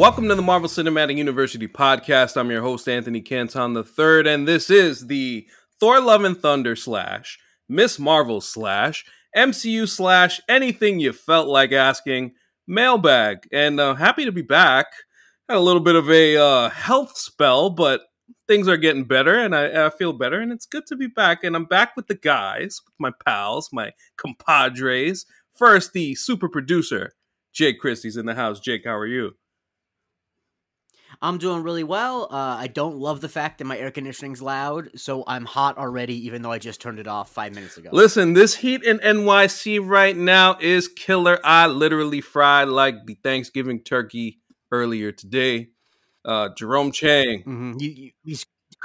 Welcome to the Marvel Cinematic University podcast. I'm your host, Anthony Canton III, and this is the Thor Love and Thunder slash Miss Marvel slash MCU slash anything you felt like asking mailbag. And uh, happy to be back. Had a little bit of a uh, health spell, but things are getting better and I, I, feel better and it's good to be back and i'm back with the guys with my pals my compadres first the super producer jake christie's in the house jake how are you I'm doing really well. Uh, I don't love the fact that my air conditioning's loud, so I'm hot already, even though I just turned it off five minutes ago. Listen, this heat in NYC right now is killer. I literally fried like the Thanksgiving turkey earlier today. Uh, Jerome Chang. Mm-hmm. You, you,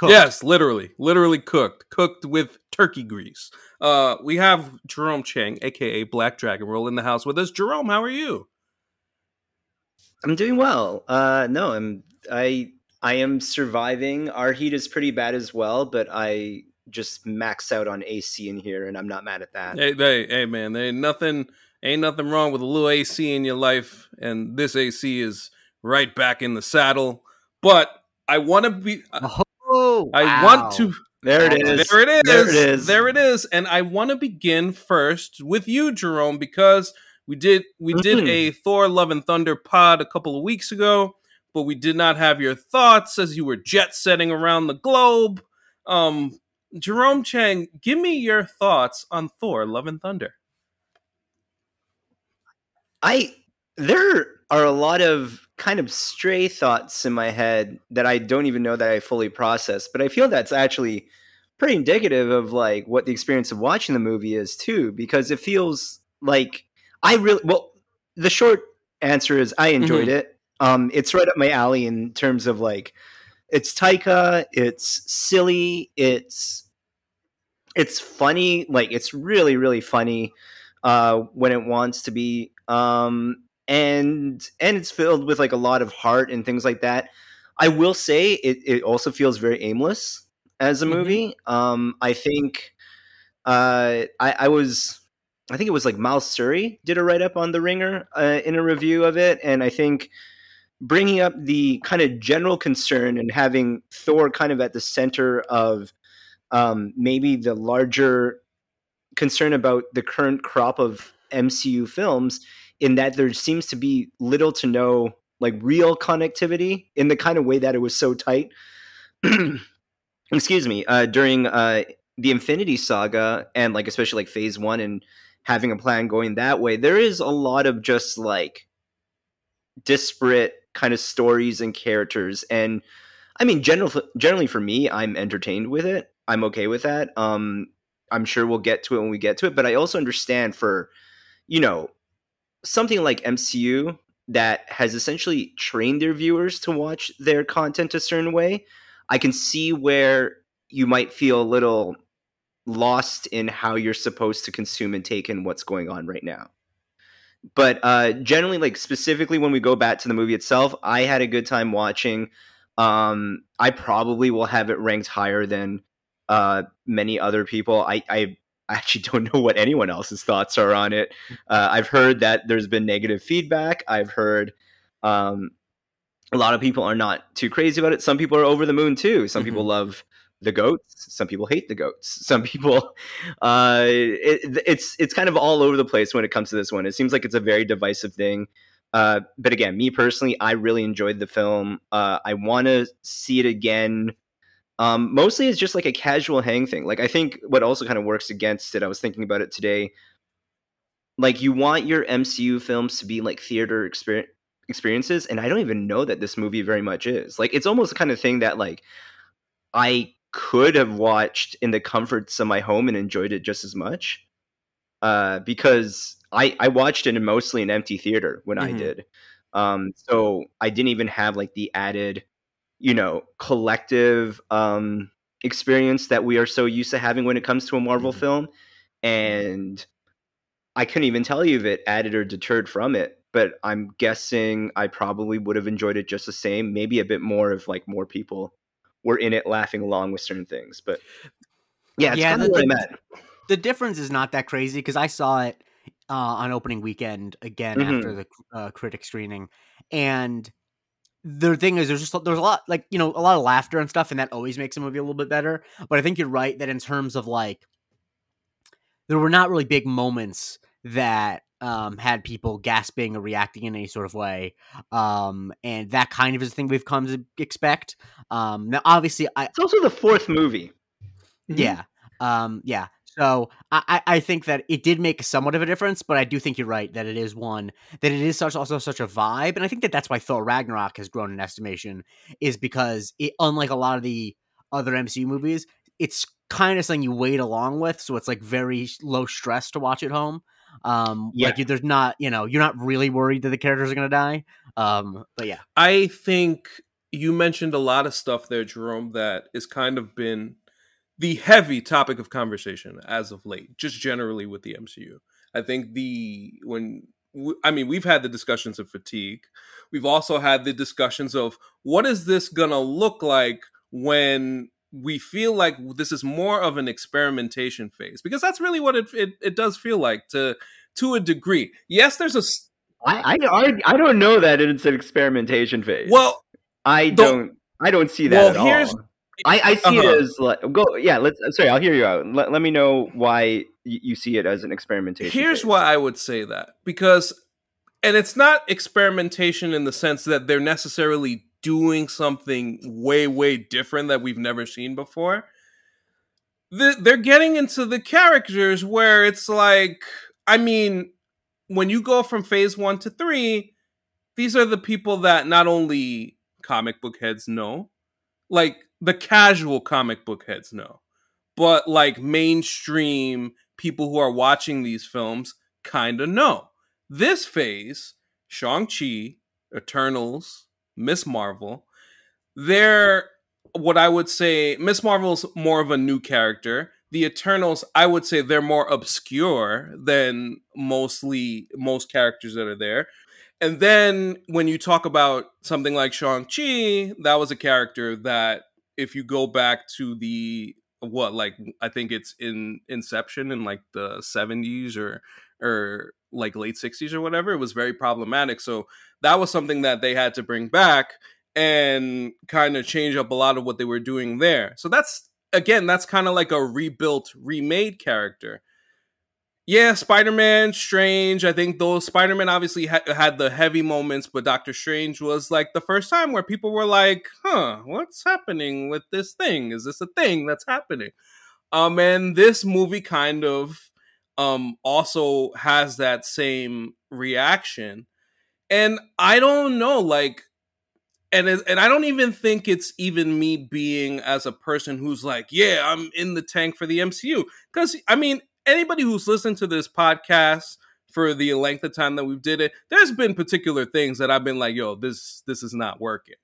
yes, literally, literally cooked, cooked with turkey grease. Uh, we have Jerome Chang, aka Black Dragon Roll, in the house with us. Jerome, how are you? I'm doing well. Uh, no, I'm I I am surviving. Our heat is pretty bad as well, but I just max out on AC in here, and I'm not mad at that. Hey, hey, hey man, there ain't nothing ain't nothing wrong with a little AC in your life, and this AC is right back in the saddle. But I want to be. Uh, oh, I wow. want to. There it is. There it is. There it is. There it is. And I want to begin first with you, Jerome, because we did we did mm-hmm. a Thor Love and Thunder pod a couple of weeks ago, but we did not have your thoughts as you were jet setting around the globe. Um, Jerome Chang, give me your thoughts on Thor Love and Thunder. I there are a lot of kind of stray thoughts in my head that I don't even know that I fully process, but I feel that's actually pretty indicative of like what the experience of watching the movie is too because it feels like I really well. The short answer is I enjoyed mm-hmm. it. Um, it's right up my alley in terms of like it's Taika, it's silly, it's it's funny, like it's really really funny uh, when it wants to be, um, and and it's filled with like a lot of heart and things like that. I will say it it also feels very aimless as a mm-hmm. movie. Mm-hmm. Um, I think uh, I, I was I think it was like Miles Surrey did a write up on The Ringer uh, in a review of it, and I think bringing up the kind of general concern and having Thor kind of at the center of um, maybe the larger concern about the current crop of MCU films, in that there seems to be little to no like real connectivity in the kind of way that it was so tight. Excuse me, uh, during uh, the Infinity Saga and like especially like Phase One and having a plan going that way. There is a lot of just like disparate kind of stories and characters and I mean general, generally for me I'm entertained with it. I'm okay with that. Um I'm sure we'll get to it when we get to it, but I also understand for you know something like MCU that has essentially trained their viewers to watch their content a certain way. I can see where you might feel a little lost in how you're supposed to consume and take in what's going on right now. But uh, generally, like specifically when we go back to the movie itself, I had a good time watching. Um, I probably will have it ranked higher than uh, many other people. I, I actually don't know what anyone else's thoughts are on it. Uh, I've heard that there's been negative feedback. I've heard um, a lot of people are not too crazy about it. Some people are over the moon too. Some mm-hmm. people love the goats. Some people hate the goats. Some people uh it, it's it's kind of all over the place when it comes to this one. It seems like it's a very divisive thing. Uh but again me personally i really enjoyed the film. Uh i want to see it again. Um mostly it's just like a casual hang thing. Like i think what also kind of works against it i was thinking about it today like you want your mcu films to be like theater experience experiences and i don't even know that this movie very much is. Like it's almost the kind of thing that like I could have watched in the comforts of my home and enjoyed it just as much. Uh, because I I watched it in mostly an empty theater when mm-hmm. I did. Um, so I didn't even have like the added, you know, collective um, experience that we are so used to having when it comes to a Marvel mm-hmm. film. And I couldn't even tell you if it added or deterred from it. But I'm guessing I probably would have enjoyed it just the same, maybe a bit more if like more people were in it laughing along with certain things. But yeah, it's yeah, kind of where I'm. The difference is not that crazy because I saw it uh, on opening weekend again mm-hmm. after the uh, critic screening, and the thing is, there's just there's a lot like you know a lot of laughter and stuff, and that always makes a movie a little bit better. But I think you're right that in terms of like, there were not really big moments that um, had people gasping or reacting in any sort of way, um, and that kind of is the thing we've come to expect. Um, now, obviously, I It's also the fourth movie. yeah, um, yeah. So I, I I think that it did make somewhat of a difference, but I do think you're right that it is one that it is such also such a vibe, and I think that that's why Thor Ragnarok has grown in estimation, is because it unlike a lot of the other MCU movies, it's kind of something you wait along with, so it's like very low stress to watch at home. Um, Yeah. like you- there's not you know you're not really worried that the characters are gonna die. Um, but yeah, I think you mentioned a lot of stuff there, Jerome, that is kind of been the heavy topic of conversation as of late, just generally with the MCU. I think the when I mean we've had the discussions of fatigue. We've also had the discussions of what is this gonna look like when we feel like this is more of an experimentation phase because that's really what it it, it does feel like to to a degree. Yes, there's a I, I I don't know that it's an experimentation phase. well I don't I don't see that Well, at here's- all. I, I see Uh-huh. it as like go yeah. Let's sorry. I'll hear you out. Let, let me know why you, you see it as an experimentation. Here's phase. why I would say that because, and it's not experimentation in the sense that they're necessarily doing something way, way different that we've never seen before. The- They're getting into the characters where it's like, I mean, when you go from phase one to three, these are the people that not only comic book heads know, like the casual comic book heads know, but like mainstream people who are watching these films kind of know. This phase, Shang-Chi, Eternals, Miss Marvel, they're what I would say Miss Marvel's more of a new character. The Eternals, I would say they're more obscure than mostly most characters that are there. And then when you talk about something like Shang-Chi, that was a character that if you go back to the what like I think it's in Inception in like the 70s or or like late 60s or whatever, it was very problematic. So that was something that they had to bring back and kind of change up a lot of what they were doing there. So that's again, that's kind of like a rebuilt, remade character. Yeah, Spider Man, Strange. I think those Spider Man obviously ha- had the heavy moments, but Doctor Strange was like the first time where people were like, huh, what's happening with this thing? Is this a thing that's happening? Um, and this movie kind of um also has that same reaction. And I don't know, like, and and I don't even think it's even me being as a person who's like, yeah, I'm in the tank for the MCU. Because I mean, anybody who's listened to this podcast for the length of time that we've did it, there's been particular things that I've been like, yo, this this is not working.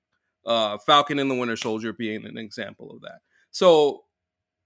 Uh, Falcon and the Winter Soldier being an example of that. So,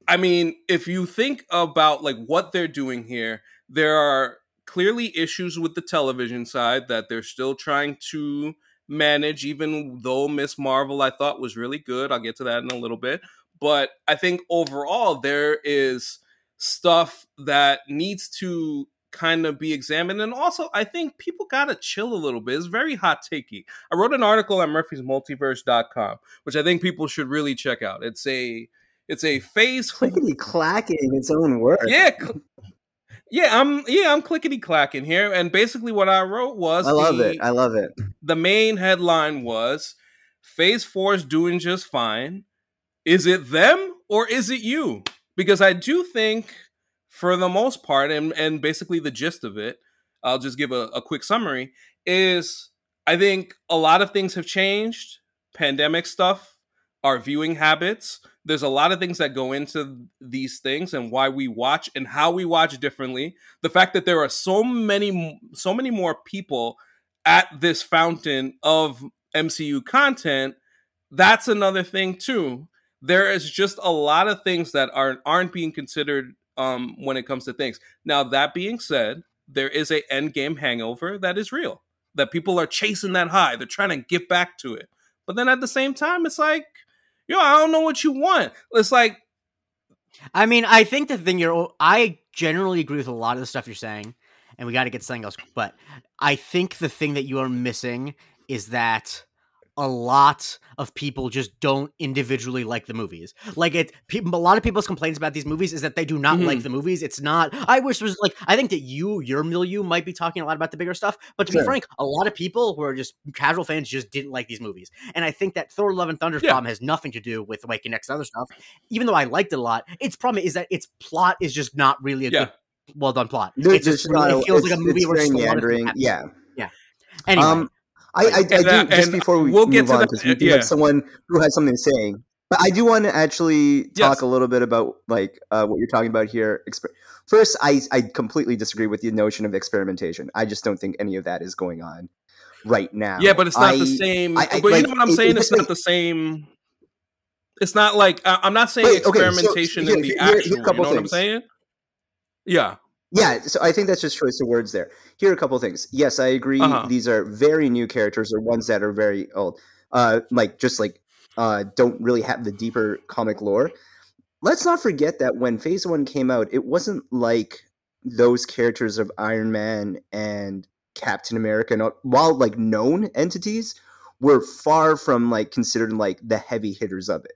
I mean, if you think about like what they're doing here, there are clearly issues with the television side that they're still trying to manage, even though Miss Marvel I thought was really good. I'll get to that in a little bit. But I think overall there is stuff that needs to kind of be examined. And also, I think people gotta chill a little bit. It's very hot takey. I wrote an article on murphysmultiverse.com, which I think people should really check out. It's a it's a phase clickety clacking its own word. yeah, cl- yeah, I'm yeah, I'm clickety clacking here, and basically what I wrote was I love the, it. I love it. the main headline was Phase Four is doing just fine. Is it them or is it you? Because I do think, for the most part, and and basically the gist of it, I'll just give a, a quick summary. Is I think a lot of things have changed. Pandemic stuff, our viewing habits. There's a lot of things that go into these things and why we watch and how we watch differently. The fact that there are so many, so many more people at this fountain of MCU content, that's another thing too. There is just a lot of things that aren't aren't being considered um, when it comes to things. Now that being said, there is a Endgame hangover that is real. That people are chasing that high. They're trying to get back to it. But then at the same time, it's like, yo, I don't know what you want. It's like, I mean, I think the thing you're, I generally agree with a lot of the stuff you're saying, and we got to get something else. But I think the thing that you are missing is that a lot of people just don't individually like the movies. Like it, people, a lot of people's complaints about these movies is that they do not Mhm. like the movies. It's not. I wish it was like. I think that you, your milieu, might be talking a lot about the bigger stuff. But to be frank, a lot of people who are just casual fans just didn't like these movies. And I think that Thor: Love and Thunder's Yeah. problem has nothing to do with Awakening Next and other stuff. Even though I liked it a lot, its problem is that its plot is just not really a Yeah. good, well done plot. There- It's just not- it feels like a movie it's where very just a lot of things meandering. happen. Yeah. Anyway, Um, I, I, I do that- just before we we'll move get to on that- because we do yeah. have someone who has something to say. But I do want to actually talk Yes. a little bit about like uh, what you're talking about here. Exper- First, I I completely disagree with the notion of experimentation. I just don't think any of that is going on right now. Yeah, but it's not I- the same. I- I- but like, you know what I'm it- saying? it's It's not like- the same. It's not like I'm not saying Wait, okay, so- experimentation here- in the here- actual. here you know what I'm saying? Yeah. Yeah, so I think that's just choice of words there. Here are a couple things. Yes, I agree. Uh-huh. These are very new characters, or ones that are very old. Uh, like just like uh, don't really have the deeper comic lore. Let's not forget that when Phase One came out, it wasn't like those characters of Iron Man and Captain America, while like known entities, were far from like considered like the heavy hitters of it.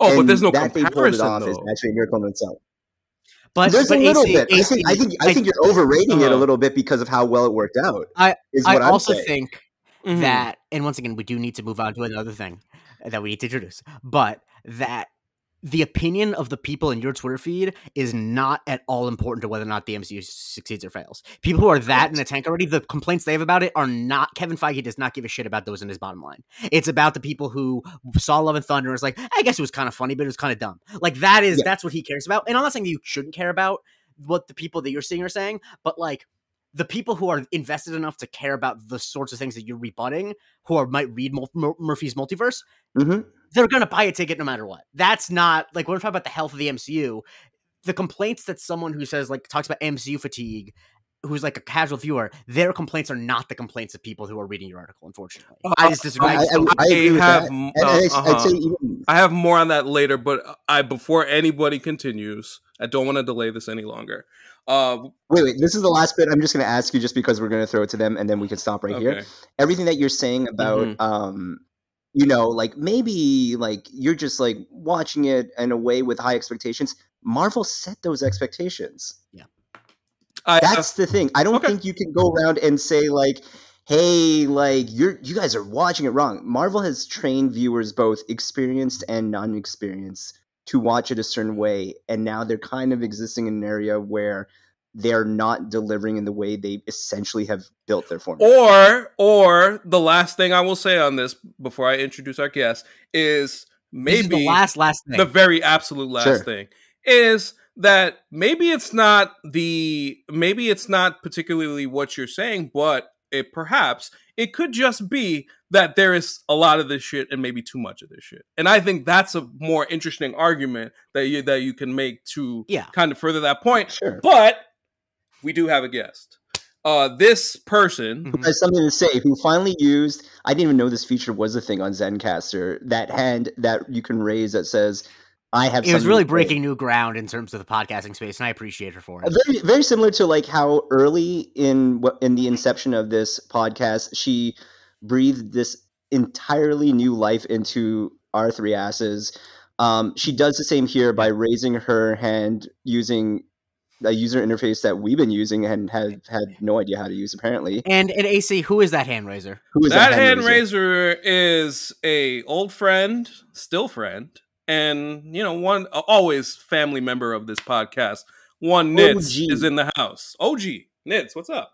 Oh, but there's no that they pulled it comparison off is actually a miracle in itself. But There's but a little AC, bit. I think I think I think you're overrating it a Uh-huh. little bit because of how well it worked out. I- is I what I'm also saying. think Mhm. that and once again we do need to move on to another thing that we need to introduce but that the opinion of the people in your twitter feed is not at all important to whether or not the mcu succeeds or fails. People who are that in the tank already the complaints they have about it are not kevin feige does not give a shit about those in his bottom line. It's about the people who saw love and thunder and was like i guess it was kind of funny but it was kind of dumb. Like that is Yeah. that's what he cares about. And i'm not saying that you shouldn't care about what the people that you're seeing are saying but like the people who are invested enough to care about the sorts of things that you're rebutting, who are might read Murphy's multiverse, Mhm. They're gonna buy a ticket no matter what. That's not like when we're talking about the health of the MCU. The complaints that someone who says like talks about MCU fatigue, who's like a casual viewer, their complaints are not the complaints of people who are reading your article. Unfortunately, I just disagree. I, I I, I agree with have, that. uh, I, uh-huh. I'd even I have more on that later, but I before anybody continues, I don't want to delay this any longer. Uh, wait, wait. This is the last bit. I'm just going to ask you, just because we're going to throw it to them, and then we can stop right here. Everything that you're saying about, Mhm. um, you know, like maybe like you're just like watching it in a way with high expectations. Marvel set those expectations. I, uh, That's the thing. I don't Okay. think you can go around and say like, "Hey, like you're you guys are watching it wrong." Marvel has trained viewers, both experienced and non-experienced, to watch it a certain way, and now they're kind of existing in an area where they're not delivering in the way they essentially have built their formula. or or the last thing I will say on this before I introduce our guest is this is maybe the last last thing. the very absolute last Sure. thing is that maybe it's not the maybe it's not particularly what you're saying but it perhaps it could just be that there is a lot of this shit and maybe too much of this shit and i think that's a more interesting argument that you that you can make to yeah, kind of further that point Sure. but we do have a guest uh this person Mhm. has something to say who finally used i didn't even know this feature was a thing on Zencastr that hand that you can raise that says i have it was really breaking new ground in terms of the podcasting space, and I appreciate her for it. very very similar to like how early in what in the inception of this podcast she breathed this entirely new life into our three asses um, she does the same here by raising her hand using a user interface that we've been using and have had no idea how to use apparently And and AC, who is that hand raiser? who is that hand raiser is a old friend still friend and you know one always family member of this podcast one Nitz OG. is in the house og Nitz what's up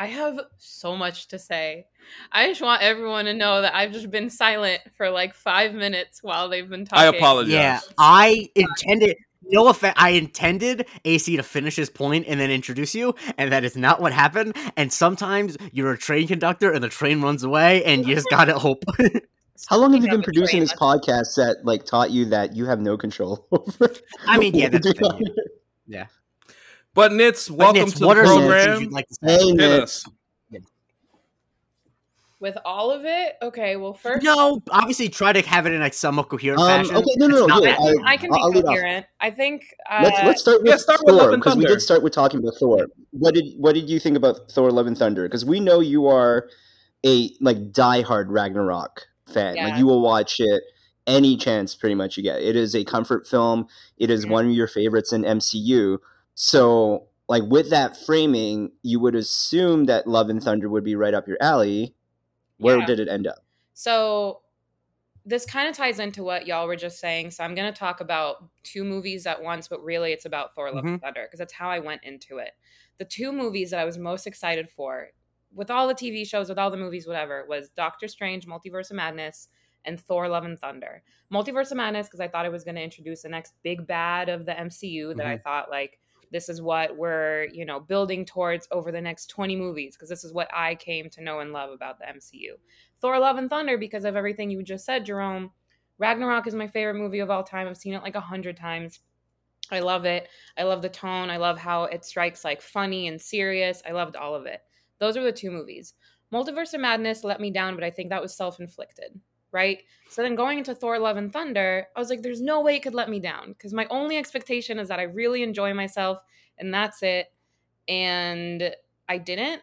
I have so much to say. I just want everyone to know that I've just been silent for like five minutes while they've been talking. i apologize Yeah, I intended. No offense. I intended AC to finish his point and then introduce you, and that is not what happened. And sometimes you're a train conductor, and the train runs away, and you just gotta hope. how long have you been producing this podcast that like taught you that you have no control over I mean, yeah, what that's we're the thing, doing? but Nitz welcome Nitz, to the what are some things program like to hey Hit Nick. us. With all of it, okay. Well, first, No, obviously try to have it in like somewhat coherent Um, fashion. okay, no, no, no, not here, that- I, I- can- I can I'll- I'll be coherent. I think. Uh, Let's let's start with yeah, start Thor because we did start with talking about Thor. What did what did you think about Thor: Love and Thunder? Because we know you are a like diehard Ragnarok fan. Yeah. Like you will watch it any chance pretty much you get. It is a comfort film. It is Mhm. one of your favorites in MCU. So like with that framing, you would assume that Love and Thunder would be right up your alley. Where Yeah. did it end up? So this kind of ties into what y'all were just saying. So I'm going to talk about two movies at once, but really it's about Thor: Love and mm-hmm. Thunder because that's how I went into it. The two movies that I was most excited for, with all the TV shows, with all the movies, whatever, was Doctor Strange: Multiverse of Madness and Thor: Love and Thunder. Multiverse of Madness because I thought it was going to introduce the next big bad of the MCU that I mm-hmm. thought like this is what we're you know building towards over the next 20 movies because this is what I came to know and love about the MCU. Thor Love and Thunder because of everything you just said, Jerome. Ragnarok is my favorite movie of all time. I've seen it like a hundred times. I love it. I love the tone. I love how it strikes like funny and serious. I loved all of it. Those are the two movies. Multiverse of Madness let me down, but I think that was self inflicted, right? So then going into Thor Love and Thunder, I was like, there's no way it could let me down because my only expectation is that I really enjoy myself and that's it. And I didn't.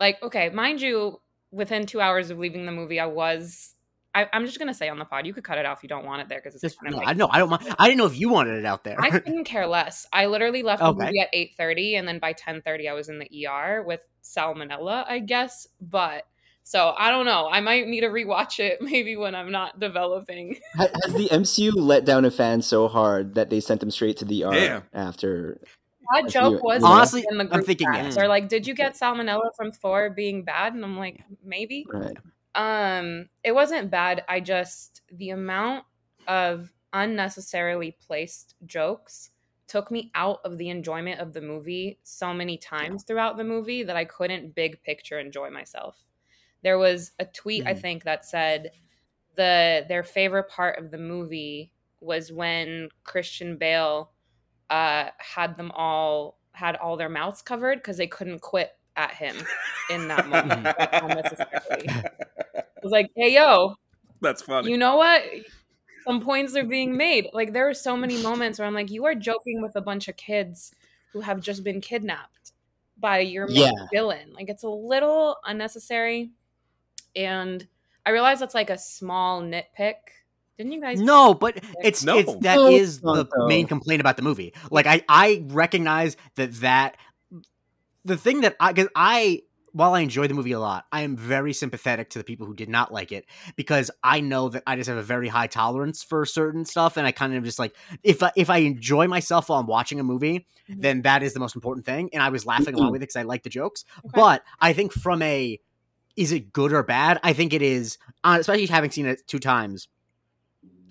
Like, okay, mind you, within two hours of leaving the movie, I was. I, I'm just gonna say on the pod, you could cut it off. if You don't want it there because it's Just, kind of no, like, I know. I don't mind. I didn't know if you wanted it out there. I couldn't care less. I literally left the Okay. movie at eight thirty, and then by ten thirty, I was in the ER with salmonella, I guess. But so I don't know. I might need to rewatch it maybe when I'm not developing. Has the MCU let down a fan so hard that they sent them straight to the R Damn. after? That joke see- was yeah. Honestly, in the I'm group thinking chats. yes. They're like, "Did you get salmonella from Thor being bad?" And I'm like, maybe. Right. Um, it wasn't bad. I just the amount of unnecessarily placed jokes took me out of the enjoyment of the movie so many times throughout the movie that I couldn't big picture enjoy myself. There was a tweet I Mhm. think that said the their favorite part of the movie was when Christian Bale uh had them all had all their mouths covered because they couldn't quit at him in that moment like, unnecessarily. It was like, hey yo, That's funny. you know what? Some points are being made. Like there are so many moments where I'm like, you are joking with a bunch of kids who have just been kidnapped by your Yeah. villain. Like it's a little unnecessary. And I realize that's like a small nitpick. Didn't you guys? No, but it's No. it's that No, is it's not, the main complaint about the movie. Like I I recognize that that the thing that I cuz I while I enjoy the movie a lot, I am very sympathetic to the people who did not like it because I know that I just have a very high tolerance for certain stuff and I kind of just like if I, if I enjoy myself while I'm watching a movie, Mhm. then that is the most important thing and I was laughing along with it cuz I like the jokes. Okay. But I think from a is it good or bad? I think it is, uh, especially having seen it two times.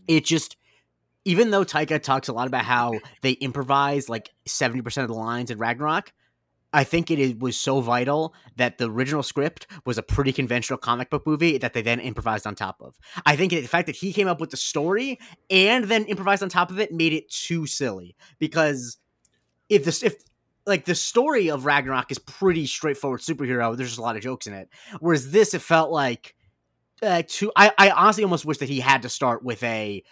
It just, even though Taika talks a lot about how they improvise like 70% of the lines in Ragnarok, I think it was so vital that the original script was a pretty conventional comic book movie that they then improvised on top of. I think the fact that he came up with the story and then improvised on top of it made it too silly because if this if like the story of Ragnarok is pretty straightforward superhero. There's just a lot of jokes in it. Whereas this, it felt like uh, too. I, I honestly almost wish that he had to start with a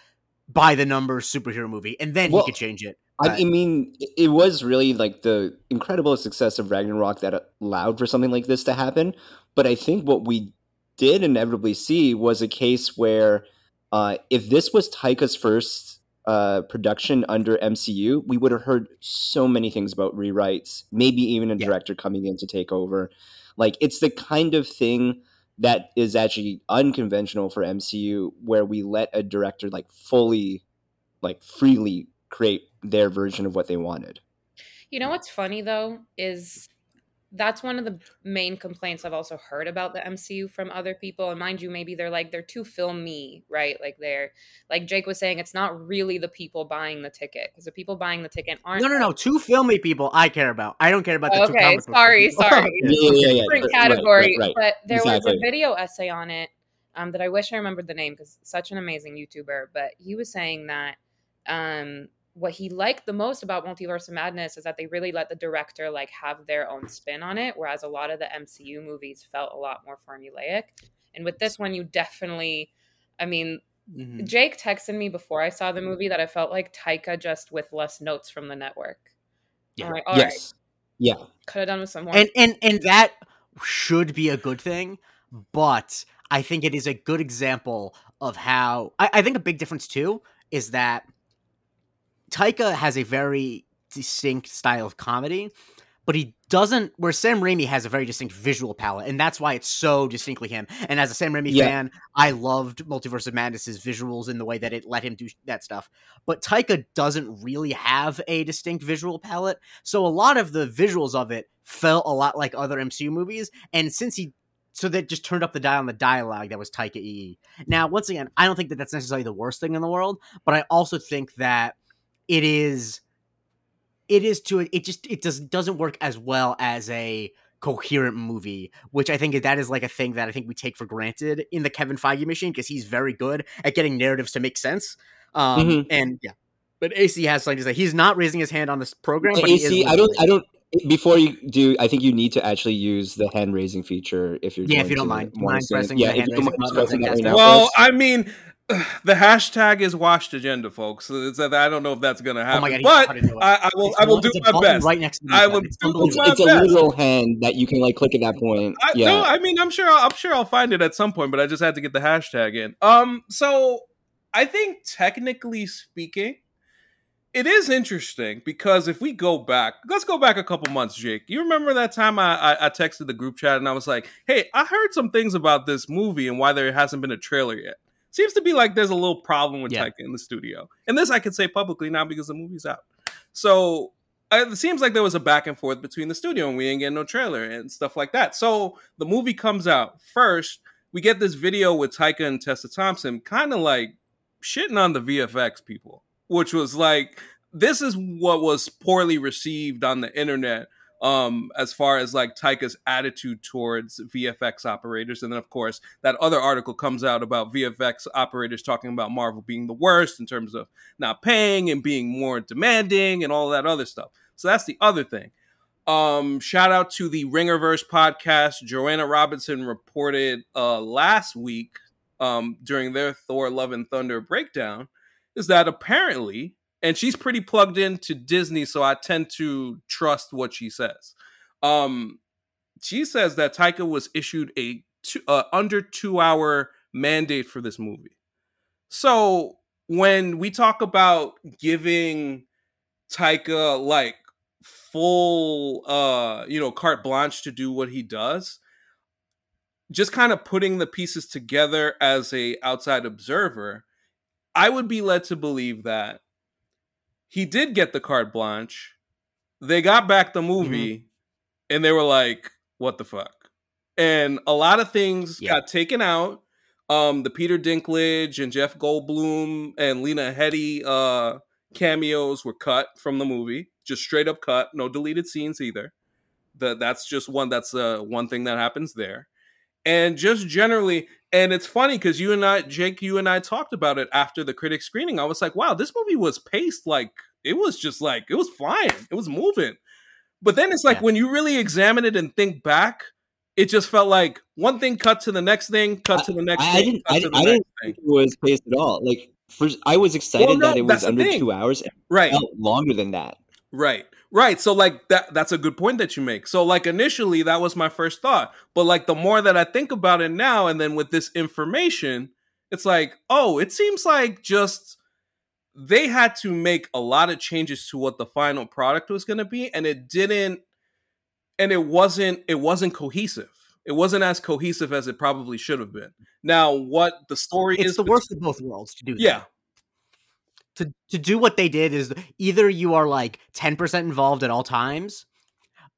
by the numbers superhero movie, and then Well, he could change it. I, I mean, it- it was really like the incredible success of Ragnarok that allowed for something like this to happen. But I think what we did inevitably see was a case where uh, if this was Taika's first uh, production under MCU, we would have heard so many things about rewrites, maybe even a Yeah. director coming in to take over. Like, it's the kind of thing that is actually unconventional for MCU where we let a director like fully like freely create their version of what they wanted. You know what's funny though is that's one of the main complaints I've also heard about the MCU from other people. And mind you, maybe they're like they're too filmy, right? Like they're like Jake was saying, it's not really the people buying the ticket because the people buying the ticket aren't. No, no, no. Two filmy people I care about. I don't care about the two Okay, comic book sorry, people. sorry. Yeah, yeah, yeah, different category. right, right. But there was a video essay on it um, that I wish I remembered the name because such an amazing YouTuber. But he was saying that um, what he liked the most about Multiverse of Madness is that they really let the director like have their own spin on it, whereas a lot of the MCU movies felt a lot more formulaic. And with this one, you definitely, I mean, Mhm. Jake texted me before I saw the movie that I felt like Taika just with less notes from the network. Yeah. Like, all right, yes. Yeah. could have done with some more. and and and that should be a good thing but I think it is a good example of how I, I think a big difference too is that Taika has a very distinct style of comedy, but he doesn't. Where Sam Raimi has a very distinct visual palette, and that's why it's so distinctly him. And as a Sam Raimi Yeah. fan, I loved Multiverse of Madness's visuals in the way that it let him do that stuff. But Taika doesn't really have a distinct visual palette, so a lot of the visuals of it felt a lot like other MCU movies. And since he so that just turned up the dial on the dialogue that was Taika EE. Now, once again, I don't think that that's necessarily the worst thing in the world, but I also think that it is it is to it just it does doesn't work as well as a coherent movie, which I think that is like a thing that I think we take for granted in the Kevin Feige machine because he's very good at getting narratives to make sense. Um, Mhm. and yeah, but AC has something to say. He's not raising his hand on this program, but he is AC, I don't, I don't. Before you do, I think you need to actually use the hand raising feature if you're. Yeah, if you don't to mind. Mind pressing yeah, the hand you raising mind button, pressing I that think right now. Well, Let's- I mean, the hashtag is washed agenda, folks. It's, I don't know if that's going to Oh happen, my god, but cut into it. I, I will. It's I will do my best. Right next to the I will It's do unbelievable. my it's a literal hand that you can like click at that point. I, yeah, No, I mean, I'm sure. I'm sure I'll find it at some point, but I just had to get the hashtag in. Um, so I think technically speaking, it is interesting because if we go back, let's go back a couple months, Jake. You remember that time I, I, I texted the group chat and I was like, "Hey, I heard some things about this movie and why there hasn't been a trailer yet." Seems to be like there's a little problem with Yeah. Taika in the studio, and this I can say publicly now because the movie's out. So uh, it seems like there was a back and forth between the studio and we ain't getting no trailer and stuff like that. So the movie comes out first. We get this video with Taika and Tessa Thompson, kind of like shitting on the VFX people, which was like this is what was poorly received on the internet um as far as like Taika's attitude towards VFX operators and then of course that other article comes out about VFX operators talking about Marvel being the worst in terms of not paying and being more demanding and all that other stuff. So that's the other thing. Um, shout out to the Ringerverse podcast. Joanna Robinson reported uh, last week um, during their Thor Love and Thunder breakdown is that apparently, and she's pretty plugged into Disney, so I tend to trust what she says. Um, she says that Taika was issued a two, uh, under two hour mandate for this movie. So when we talk about giving Taika like full uh you know carte blanche to do what he does just kind of putting the pieces together as a outside observer i would be led to believe that he did get the carte blanche they got back the movie and they were like what the fuck and a lot of things Yeah. got taken out um the peter dinklage and jeff goldblum and lena headey uh cameos were cut from the movie, just straight up cut, no deleted scenes either. The, that's just one that's uh, one thing that happens there. And just generally, and it's funny because you and I, Jake, you and I talked about it after the critic screening. I was like, wow, this movie was paced like it was just like it was flying, it was moving. But then it's like Yeah. when you really examine it and think back, it just felt like one thing cut to the next thing, cut to the next I, I thing, didn't, I, didn't- I didn't think it was paced at all. Like, I was excited Well, no, that it was under thing. two hours. and Right. Felt longer than that. Right. Right. So like that that's a good point that you make. So like initially that was my first thought. But like the more that I think about it now and then with this information, it's like, oh, it seems like just they had to make a lot of changes to what the final product was going to be and it didn't and it wasn't it wasn't cohesive. It wasn't as cohesive as it probably should have been. Now, what the story It's is the worst of both worlds to do. that. Yeah. to to do what they did is either you are like 10% involved at all times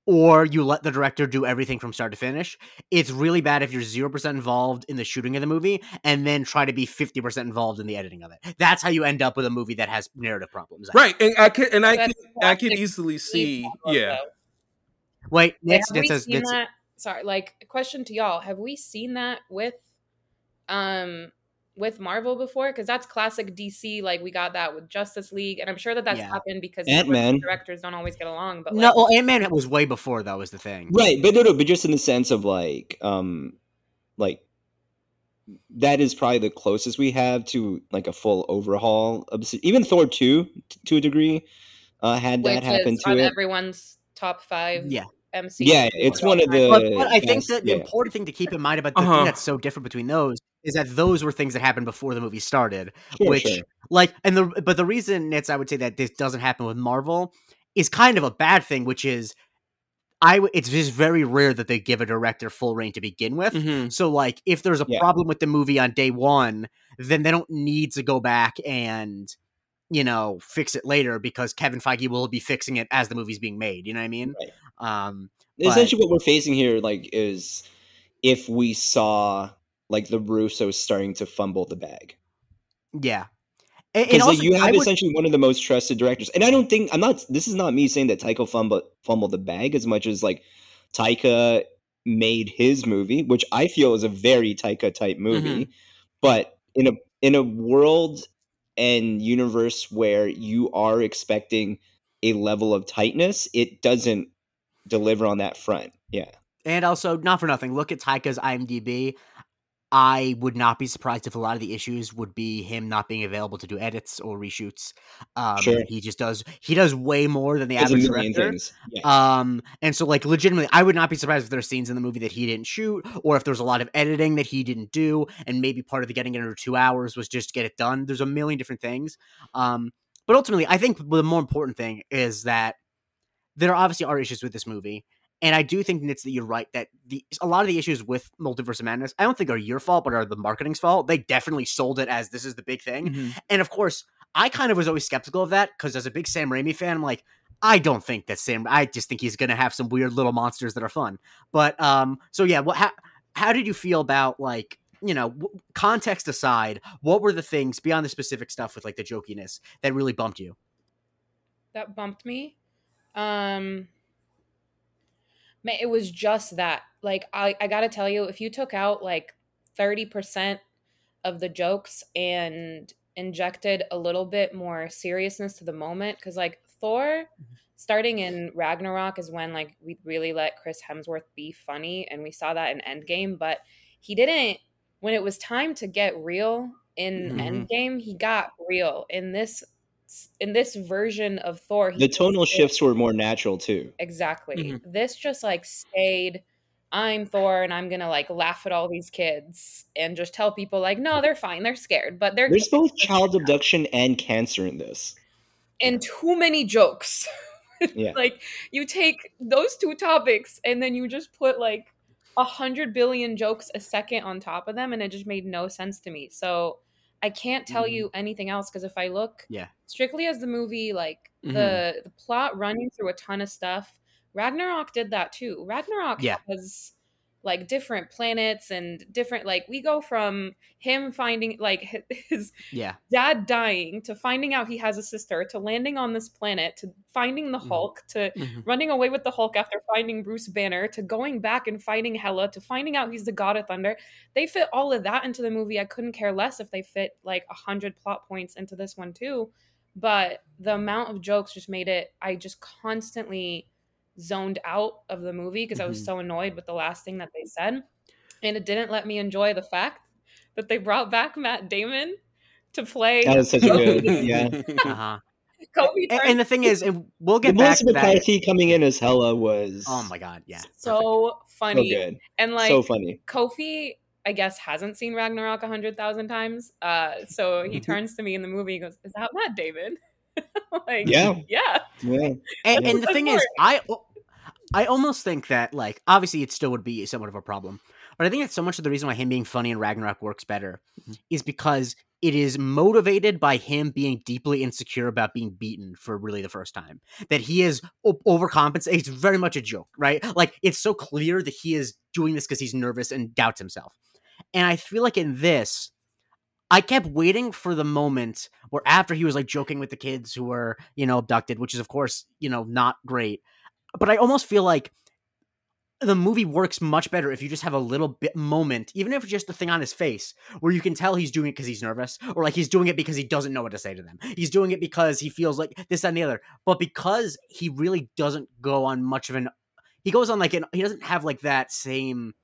or you let the director do everything from start to finish. It's really bad if you're 0% involved in the shooting of the movie and then try to be 50% involved in the editing of it. That's how you end up with a movie that has narrative problems. Right. And I can and I can I can easily see, yeah. Ballmer, Wait, though. next have we it's, it's. Sorry, like a question to y'all: Have we seen that with, um, with Marvel before? Because that's classic DC. Like we got that with Justice League, and I'm sure that that's Yeah. happened because Ant-Man. directors don't always get along. But no, well, Ant Man was way before that was the thing, Right, but no, no, but just in the sense of like, um, like that is probably the closest we have to like a full overhaul. Of, even Thor two, t- to a degree, uh, had which that happen is to on it. everyone's top five Yeah. MCU. Yeah, it's one of the. But, but I think best- that the yeah. important thing to keep in mind about the Uh-huh. thing that's so different between those is that those were things that happened before the movie started. Sure, which sure. like and the but the reason it's I would say that this doesn't happen with Marvel is kind of a bad thing, which is I w- it's just very rare that they give a director full reign to begin with. Mhm. So like if there's a Yeah. problem with the movie on day one, then they don't need to go back and you know fix it later because Kevin Feige will be fixing it as the movie's being made. You know what I mean? Um, but- Essentially, what we're facing here, like, is if we saw like the Russos starting to fumble the bag. yeah. And, and Because also, like, you have would- essentially one of the most trusted directors, and I don't think I'm not. This is not me saying that Taika fumbled fumbled the bag as much as like Taika made his movie, which I feel is a very Taika type movie, mm-hmm. but in a in a world and universe where you are expecting a level of tightness, it doesn't deliver on that front. Yeah. And also, not for nothing, look at Taika's IMDb. I would not be surprised if a lot of the issues would be him not being available to do edits or reshoots. Um, Sure. He just does. He does way more than the There's average director. Yeah. Um, and so like legitimately, I would not be surprised if there are scenes in the movie that he didn't shoot, or if there's a lot of editing that he didn't do, and maybe part of the getting it under two hours was just to get it done. There's a million different things. Um, but ultimately, I think the more important thing is that there obviously are issues with this movie. And I do think Nitz that you're right that the a lot of the issues with Multiverse of Madness, I don't think are your fault, but are the marketing's fault. They definitely sold it as this is the big thing. Mhm. And of course, I kind of was always skeptical of that because as a big Sam Raimi fan, I'm like, I don't think that Sam. I just think he's gonna have some weird little monsters that are fun. But um, so yeah, what how how did you feel about like you know context aside, what were the things beyond the specific stuff with like the jokiness that really bumped you? that bumped me. Um man, it was just that. Like I, I gotta tell you, if you took out like 30% of the jokes and injected a little bit more seriousness to the moment, because like Thor starting in Ragnarok is when like we really let Chris Hemsworth be funny, and we saw that in Endgame, but he didn't when it was time to get real in Mhm. Endgame, he got real. In this in this version of Thor, the tonal shifts were more natural too. Exactly. Mm-hmm. This just like stayed. I'm Thor, and I'm gonna like laugh at all these kids and just tell people like, no, they're fine, they're scared, but they're There's both child abduction and cancer in this. and too many jokes. Yeah. like you take those two topics and then you just put like a hundred billion jokes a second on top of them, and it just made no sense to me. So I can't tell you anything else because if I look Mm-hmm. Yeah. strictly as the movie, like Mhm. the the plot running through a ton of stuff, Ragnarok did that too. Ragnarok Yeah. has like different planets and different like we go from him finding like his Yeah, dad dying to finding out he has a sister to landing on this planet to finding the Mhm. Hulk to Mhm. running away with the Hulk after finding Bruce Banner to going back and fighting Hela to finding out he's the God of Thunder. They fit all of that into the movie. I couldn't care less if they fit like a hundred plot points into this one too. But the amount of jokes just made it. I just constantly zoned out of the movie because I was Mhm. so annoyed with the last thing that they said, and it didn't let me enjoy the fact that they brought back Matt Damon to play. That was such a good, yeah. uh-huh. Kobe and, and the thing is, and we'll get The back Melissa to that. McCarthy coming in as Hela was Oh my god, yeah, so so funny good, and like so funny. Kofi, I guess, hasn't seen Ragnarok a hundred thousand times. Uh, so he Mhm. turns to me in the movie and goes, "Is that Matt David?" like, Yeah. yeah. Yeah, And, and the thing is. I I almost think that like obviously it still would be somewhat of a problem, but I think that so much of the reason why him being funny in Ragnarok works better mm-hmm. is because it is motivated by him being deeply insecure about being beaten for really the first time. That he is o- overcompensating. It's very much a joke, right? Like it's so clear that he is doing this because he's nervous and doubts himself. And I feel like in this, I kept waiting for the moment where after he was like joking with the kids who were, you know, abducted, which is of course, you know, not great. But I almost feel like the movie works much better if you just have a little bit moment, even if it's just a thing on his face, where you can tell he's doing it because he's nervous, or like he's doing it because he doesn't know what to say to them. He's doing it because he feels like this that, and the other. But because he really doesn't go on much of an, he goes on like an, he doesn't have like that same.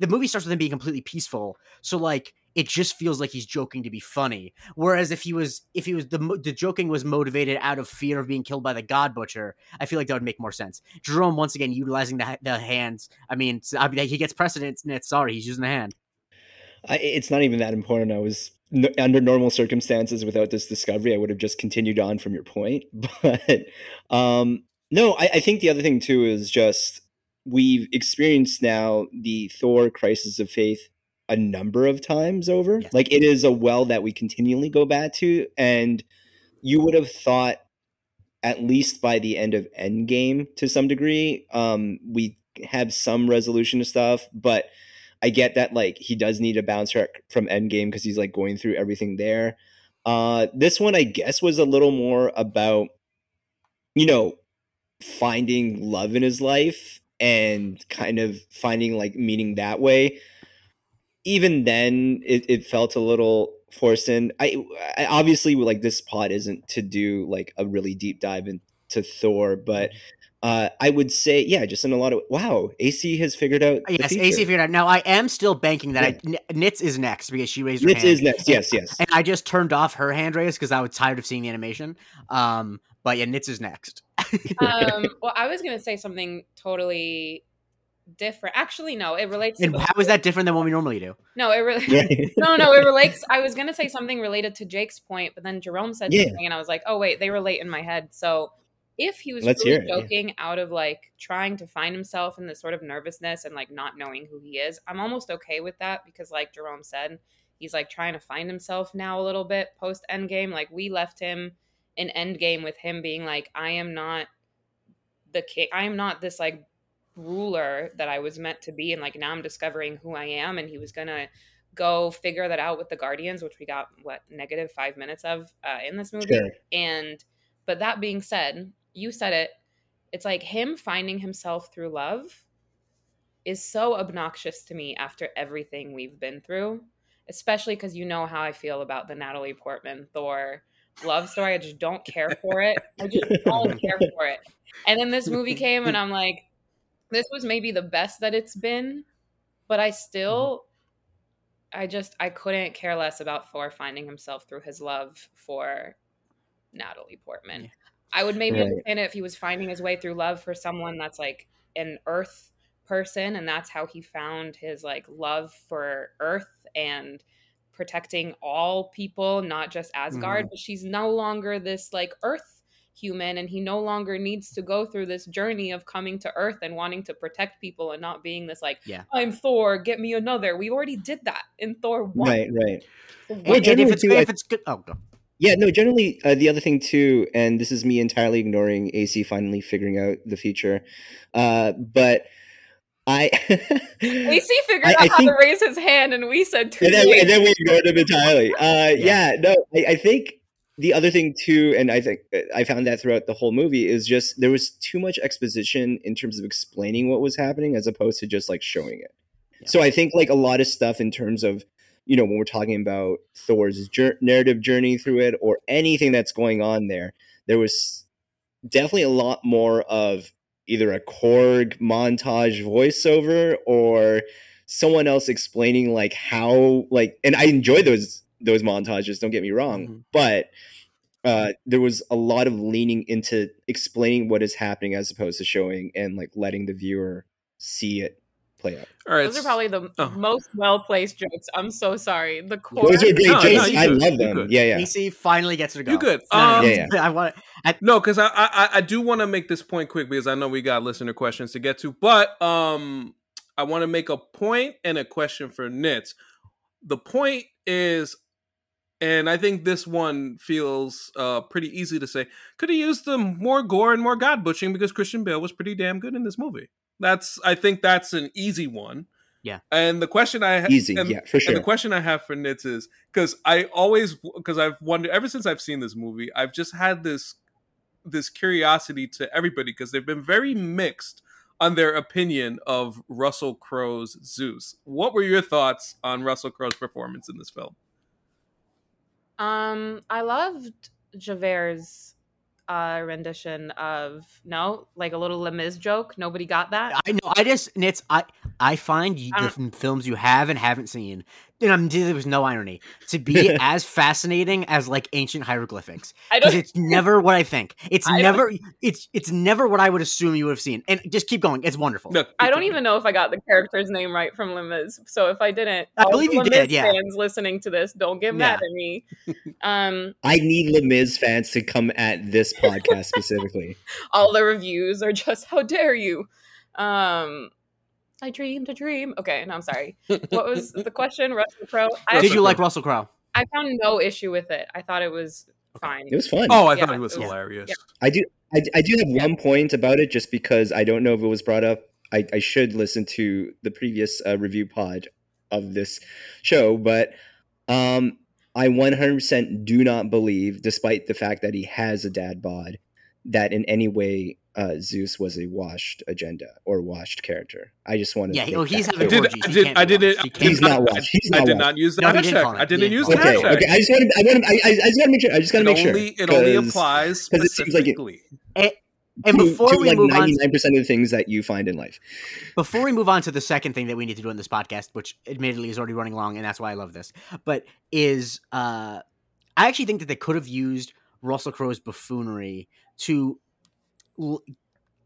The movie starts with him being completely peaceful, so like it just feels like he's joking to be funny. Whereas if he was if he was the the joking was motivated out of fear of being killed by the God Butcher, I feel like that would make more sense. Jerome once again utilizing the the hands. I mean, I mean he gets precedence. Sorry, he's using the hand. I, it's not even that important. I was under normal circumstances without this discovery, I would have just continued on from your point. But um, no, I, I think the other thing too is just we've experienced now the Thor crisis of faith a number of times over. Yes. Like it is a well that we continually go back to. And you would have thought at least by the end of Endgame to some degree, um, we have some resolution to stuff, but I get that like he does need a bounce back from Endgame because he's like going through everything there. Uh, this one I guess was a little more about, you know, finding love in his life and kind of finding like meaning that way. Even then, it, it felt a little forced in. I, I obviously like this pod isn't to do like a really deep dive into Thor, but mm-hmm. uh, I would say, yeah, just in a lot of wow, AC has figured out. Yes, AC figured out. Now I am still banking that yeah. I, Nitz is next because she raised her Nitz hand. is next. Yes, yes. And I just turned off her hand raise because I was tired of seeing the animation. Um, but yeah, Nitz is next. um, well, I was gonna say something totally different. Actually, no, it relates. And how is that different than what we normally do? No, it really. no, no, it relates. I was gonna say something related to Jake's point, but then Jerome said yeah. something, and I was like, oh wait, they relate in my head. So if he was Let's really joking yeah. out of like trying to find himself in this sort of nervousness and like not knowing who he is, I'm almost okay with that because, like Jerome said, he's like trying to find himself now a little bit post Endgame. Like we left him an end game with him being like, I am not the king. I am not this like ruler that I was meant to be. And like now I'm discovering who I am. And he was going to go figure that out with the Guardians, which we got what negative five minutes of uh, in this movie. Sure. And, but that being said, you said it, it's like him finding himself through love is so obnoxious to me after everything we've been through, especially because you know how I feel about the Natalie Portman Thor love story. I just don't care for it. I just don't care for it. And then this movie came, and I'm like, this was maybe the best that it's been, but I still, I just, I couldn't care less about Thor finding himself through his love for Natalie Portman. I would maybe right. understand it if he was finding his way through love for someone that's like an Earth person, and that's how he found his like love for Earth and protecting all people, not just Asgard, mm-hmm. but she's no longer this like Earth human and he no longer needs to go through this journey of coming to Earth and wanting to protect people and not being this like, yeah. I'm Thor, get me another. We already did that in Thor 1. Right, right. And, well, and if, it's, too, if it's good, oh, go. Yeah, no, generally, uh, the other thing too, and this is me entirely ignoring AC finally figuring out the future, uh, but I AC figured I, out I how think, to raise his hand, and we said two. And then, and then we ignored him entirely. Uh, yeah. yeah. no, I, I, think the other thing too, and I think I found that throughout the whole movie is just there was too much exposition in terms of explaining what was happening as opposed to just like showing it. Yeah. So I think like a lot of stuff in terms of you know when we're talking about Thor's jur- narrative journey through it or anything that's going on there, there was definitely a lot more of either a Korg montage voiceover or someone else explaining like how like and I enjoy those those montages, don't get me wrong, mm-hmm. but uh, there was a lot of leaning into explaining what is happening as opposed to showing and like letting the viewer see it play out. All right, those are probably the oh. most well placed jokes. I'm so sorry. The core. Those are great no, jokes. No, I love them. Yeah, yeah. AC finally gets to go. You good? Um, yeah, yeah. I want. I, no, because I, I I do want to make this point quick because I know we got listener questions to get to, but um, I want to make a point and a question for Nitz. The point is and I think this one feels uh, pretty easy to say. Could have used them more gore and more god butching because Christian Bale was pretty damn good in this movie. That's I think that's an easy one. Yeah. And the question I have easy, and, yeah, for sure. And the question I have for Nitz is because I always because I've wondered ever since I've seen this movie, I've just had this this curiosity to everybody because they've been very mixed on their opinion of Russell Crowe's Zeus. What were your thoughts on Russell Crowe's performance in this film? Um, I loved Javert's uh, rendition of no, like a little Les Mis joke. Nobody got that. I know. I just Nitz. I I find you, I the films you have and haven't seen, and I'm there was no irony to be as fascinating as like ancient hieroglyphics I because don't. it's never what I think. It's I never. It's it's never what I would assume you would have seen. And just keep going. It's wonderful. No, I don't even know if I got the character's name right from Les Mis. So if I didn't, I all believe you Les Mis did, yeah. Fans listening to this, don't get mad Yeah. at me. Um, I need Les Mis fans to come at this podcast specifically. all the reviews are just how dare you. Um, I dreamed a dream. Okay, no, I'm sorry. What was the question? Russell Crowe. I, Did you like Russell Crowe? I found no issue with it. I thought it was fine. It was fun. Oh, I Yeah, thought it was it was- hilarious. yeah. I do. I, I do have one point about it, just because I don't know if it was brought up. I, I should listen to the previous uh, review pod of this show, but um, I 100% do not believe, despite the fact that he has a dad bod, that in any way uh, Zeus was a washed agenda or washed character. I just want to. Yeah, he- oh, he's having I did. orgies. I He did. can't I did it. washed. He I can't did He's not not- washed. He's I did not use the No, he didn't hashtag. I didn't use didn't the call Okay, hashtag. okay. I just want to. I want. I, I, I just got to make sure. I just got to It make sure. only it only 'cause applies 'cause it seems like it- specifically. And before to we like move on, ninety nine percent of the things that you find in life. before we move on to the second thing that we need to do in this podcast, which admittedly is already running long, and that's why I love this, but is uh, I actually think that they could have used Russell Crowe's buffoonery to l-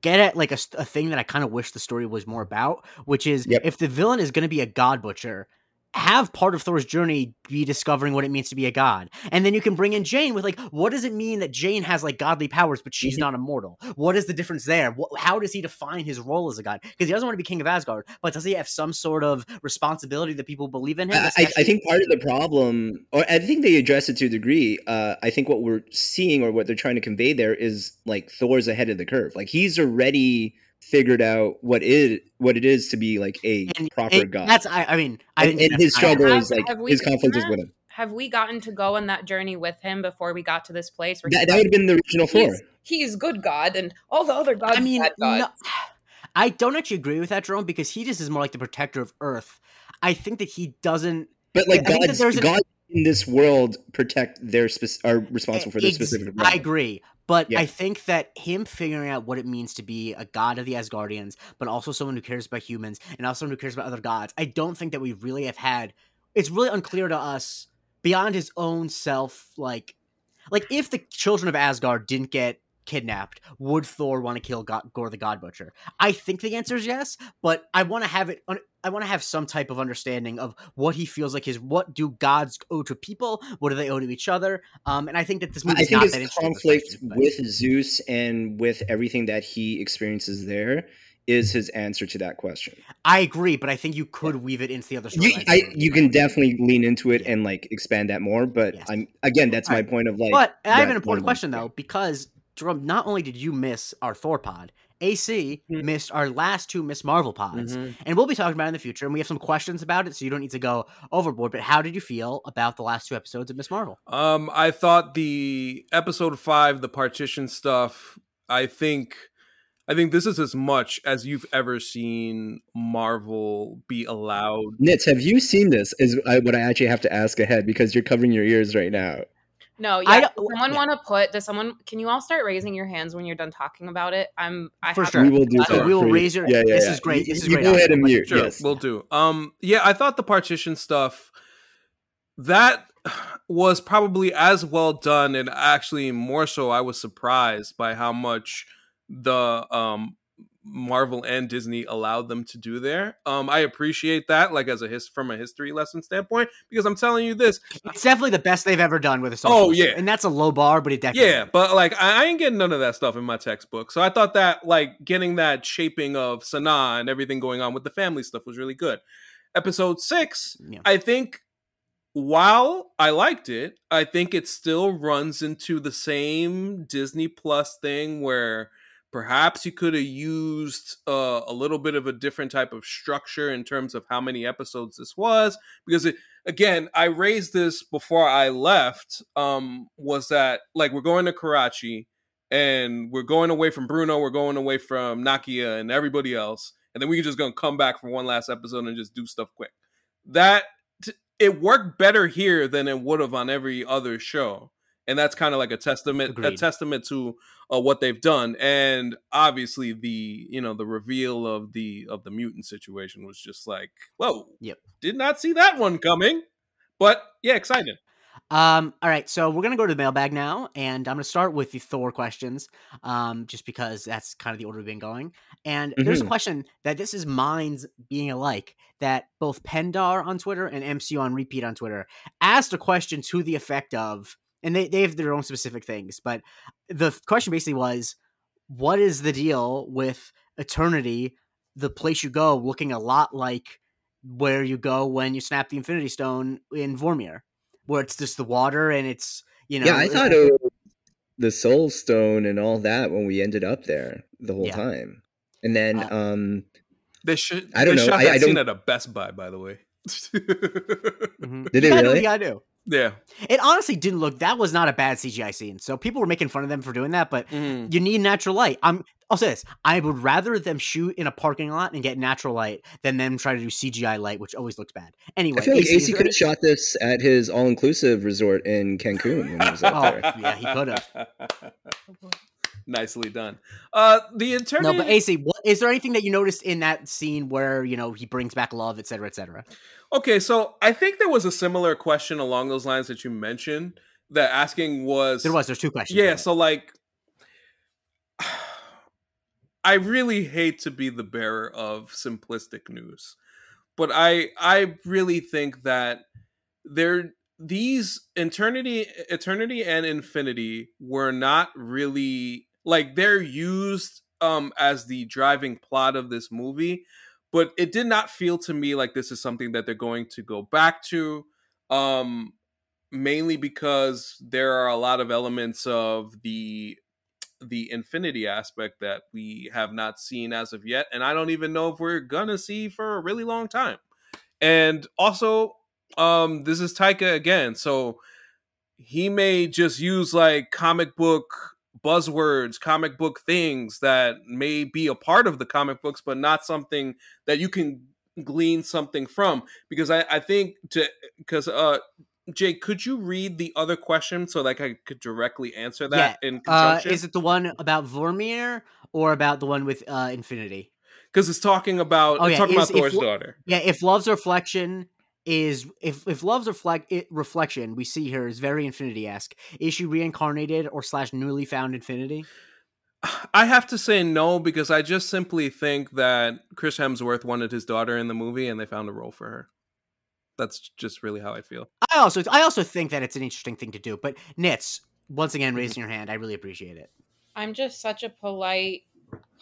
get at like a, a thing that I kind of wish the story was more about, which is Yep. if the villain is going to be a god butcher. Have part of Thor's journey be discovering what it means to be a god. And then you can bring in Jane with, like, what does it mean that Jane has, like, godly powers, but she's Mhm. not immortal? What is the difference there? Wh- how does he define his role as a god? Because he doesn't want to be king of Asgard, but does he have some sort of responsibility that people believe in him? I, I think part of the problem, or I think they address it to a degree. Uh, I think what we're seeing, or what they're trying to convey there, is like Thor's ahead of the curve. Like he's already figured out what it what it is to be like a And proper it- god. That's, I, I mean, I and, and his struggle Have- is like his conflict is with him. Have we gotten to go on that journey with him before we got to this place? Where That, that would have been the original Thor. he's, he's good God, and all the other gods. I mean, bad gods. no, I don't actually agree with that, Jerome, because he just is more like the protector of Earth. I think that he doesn't. But like I think that gods, there's an- gods in this world protect their are responsible for their Ex- specific. I agree. But Yeah. I think that him figuring out what it means to be a god of the Asgardians, but also someone who cares about humans and also someone who cares about other gods, I don't think that we really have had. It's really unclear to us beyond his own self. Like, like if the children of Asgard didn't get kidnapped, would Thor want to kill God, Gorr the God Butcher? I think the answer is yes, but I want to have it. Un- I want to have some type of understanding of what he feels like his. What do gods owe to people? What do they owe to each other? Um, and I think that this movie I is think not his that interesting. in conflict with Zeus and with everything that he experiences there is his answer to that question. I agree, but I think you could weave it into the other You. I, you can definitely lean into it and like expand that more, but Yes. I'm again, that's my Alright. point of like. But I have an important question though, because Jerome, not only did you miss our Thor pod, AC Mhm. missed our last two Miss Marvel pods. Mhm. And we'll be talking about it in the future, and we have some questions about it, so you don't need to go overboard. But how did you feel about the last two episodes of Miss Marvel? Um, I thought the episode five, the partition stuff. I think, I think this is as much as you've ever seen Marvel be allowed. Nitz, have you seen this? Is what I actually have to ask ahead because you're covering your ears right now. No, I yeah. don't- Does someone yeah. want to put? Does someone? Can you all start raising your hands when you're done talking about it? I'm. I For have sure. We will do So we will raise your- Yeah, yeah, this yeah. is great, You- this is you great. Go ahead and mute. Sure, yes. we'll do. Um, yeah, I thought the partition stuff that was probably as well done, and actually more so. I was surprised by how much the um Marvel and Disney allowed them to do there. Um, I appreciate that, like as a his from a history lesson standpoint, because I'm telling you this, It's definitely the best they've ever done with a social Oh, issue, yeah. and that's a low bar, but it definitely Yeah, but like I, I ain't getting none of that stuff in my textbook. So I thought that like getting that shaping of Sanaa and everything going on with the family stuff was really good. Episode six, Yeah. I think while I liked it, I think it still runs into the same Disney Plus thing where perhaps you could have used uh, a little bit of a different type of structure in terms of how many episodes this was because it again i raised this before i left um was that like we're going to karachi and we're going away from bruno we're going away from nakia and everybody else and then we're just gonna come back for one last episode and just do stuff quick. That it worked better here than it would have on every other show and that's kind of like a testament a testament to uh, what they've done and obviously the you know the reveal of the of the mutant situation was just like whoa Yep. did not see that one coming but yeah excited Um, all right, so we're gonna go to the mailbag now, and I'm gonna start with the Thor questions, um, just because that's kind of the order we've been going. And there's a Mhm. question that this is minds being alike that both Pendar on Twitter and MCU on repeat on Twitter asked a question to the effect of, and they, they have their own specific things, but the question basically was, what is the deal with Eternity, the place you go, looking a lot like where you go when you snap the Infinity Stone in Vormir? where it's just the water and it's you know yeah, I thought it was the Soul Stone and all that when we ended up there the whole Yeah. time, and then Uh, um, they should I don't they know, shot I- that I scene don't- Seen at a best buy by the way Mhm. Did you it gotta do what really? you gotta do. Yeah It honestly didn't look. That was not a bad CGI scene. So people were making fun of them for doing that, but Mhm. you need natural light. I'm. I'll say this: I would rather them shoot in a parking lot and get natural light than them try to do CGI light, which always looks bad. Anyway, I feel like AC, is AC could have shot this at his all-inclusive resort in Cancun when he was up Oh, there. yeah, he could've. Nicely done. Uh, the eternity. No, but AC, what, is there anything that you noticed in that scene where you know he brings back love, et cetera, et cetera? Okay, so I think there was a similar question along those lines that you mentioned. That asking was There was. There's two questions. Yeah, so like I really hate to be the bearer of simplistic news. But I I really think that there these eternity eternity and infinity were not really like they're used um as the driving plot of this movie, but it did not feel to me like this is something that they're going to go back to. Um mainly because there are a lot of elements of the the infinity aspect that we have not seen as of yet and i don't even know if we're gonna see for a really long time and also um this is taika again so he may just use like comic book buzzwords comic book things that may be a part of the comic books but not something that you can glean something from because i i think to because uh Jake, could you read the other question so like I could directly answer that in Uh, is it the one about Vormir or about the one with uh, Infinity? Because it's talking about Oh, yeah, talking is- about Thor's if daughter. Yeah, if love's reflection is if if love's reflect it, reflection we see here is very Infinity esque. Is she reincarnated or slash newly found Infinity? I have to say no because I just simply think that Chris Hemsworth wanted his daughter in the movie and they found a role for her. That's just really how I feel. I also I also think that it's an interesting thing to do. But Nitz, once again, raising mm-hmm. your hand, I really appreciate it. I'm just such a polite,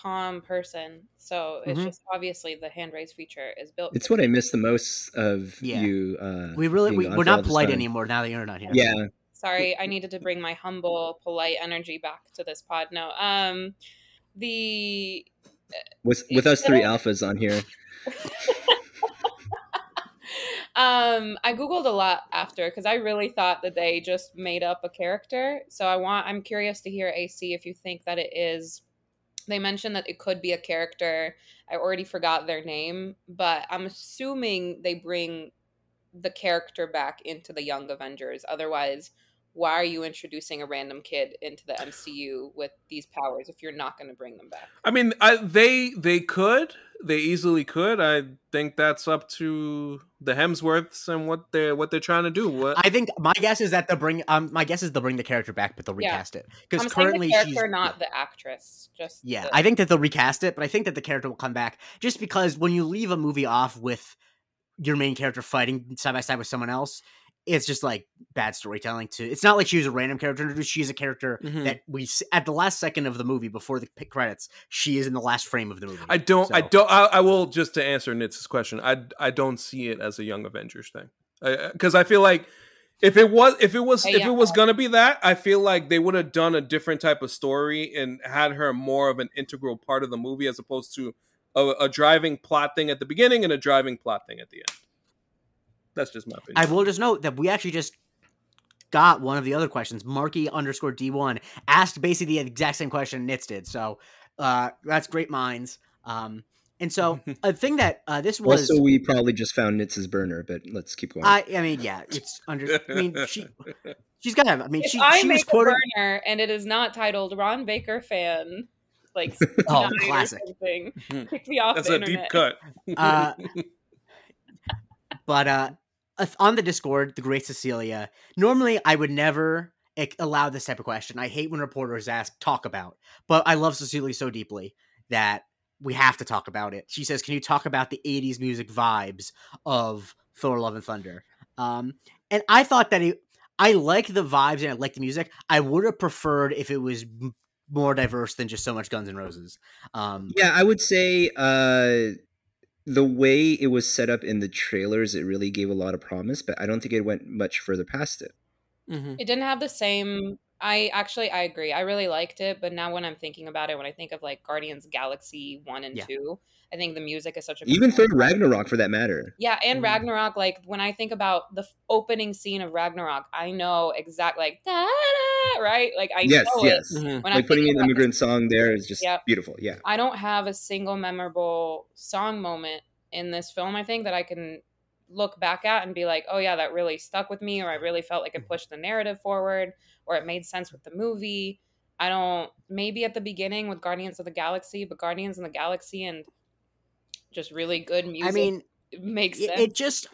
calm person. So it's Mhm. just obviously the hand raise feature is built. It's for what I miss the most of Yeah. you. Uh, we really, we, we're not polite time. anymore now that you're not here. Yeah, Sorry, I needed to bring my humble, polite energy back to this pod. No, um, the with with us three alphas on here. um, I googled a lot after because I really thought that they just made up a character. So I want, I'm curious to hear AC if you think that it is. They mentioned that it could be a character. I already forgot their name, but I'm assuming they bring the character back into the Young Avengers. Otherwise, why are you introducing a random kid into the MCU with these powers if you're not going to bring them back? I mean, I, they they could, they easily could. I think that's up to the Hemsworths and what they're what they're trying to do. What I think my guess is that they'll bring um my guess is they'll bring the character back, but they'll Yeah. recast it because currently the character, she's not the actress. Just Yeah, the- I think that they'll recast it, but I think that the character will come back just because when you leave a movie off with your main character fighting side by side with someone else, it's just like bad storytelling. To it's not like she was a random character introduced; she's a character Mhm. that we at the last second of the movie before the credits, she is in the last frame of the movie. I don't. I don't. I, I will just to answer Nitz's question. I I don't see it as a Young Avengers thing because I feel like if it was if it was Uh, if yeah. it was gonna be that, I feel like they would have done a different type of story and had her more of an integral part of the movie as opposed to a, a driving plot thing at the beginning and a driving plot thing at the end. That's just my opinion. I will just note that we actually just got one of the other questions. Marky underscore D one asked basically the exact same question Nitz did. So uh, that's great minds. Um, and so a thing that uh, this was. Also, we probably just found Nitz's burner, but let's keep going. I, I mean, yeah, it's under. I mean, she She's got. I mean, if she, I she was make a quoted. burner and it is not titled Ron Baker fan, like Oh, 69 or classic. something, kick me off That's the a internet. deep cut. Uh, But uh, on the Discord, the Great Cecilia. Normally, I would never allow this type of question. I hate when reporters ask talk about, but I love Cecilia so deeply that we have to talk about it. She says, "Can you talk about the '80s music vibes of Thor: Love and Thunder?" Um, and I thought that it, I like the vibes and I like the music. I would have preferred if it was more diverse than just so much Guns N' Roses. Um, Yeah, I would say uh, the way it was set up in the trailers, it really gave a lot of promise, but I don't think it went much further past it. Mhm. It didn't have the same. I actually I agree. I really liked it, but now when I'm thinking about it, when I think of like Guardians Galaxy one and Yeah. two, I think the music is such a Even Thor. Ragnarok, for that matter. Yeah, and Mhm. Ragnarok, like when I think about the opening scene of Ragnarok, I know exactly like da, da, right. Like I yes, know yes. it. Mhm. When I'm Like putting an in this- immigrant song there is just Yep. beautiful. Yeah. I don't have a single memorable song moment in this film. I think that I can look back at and be like, oh yeah, that really stuck with me, or I really felt like it pushed the narrative forward, or it made sense with the movie. I don't maybe at the beginning with Guardians of the Galaxy, but Guardians of the Galaxy and just really good music. I mean, it makes it, sense. it just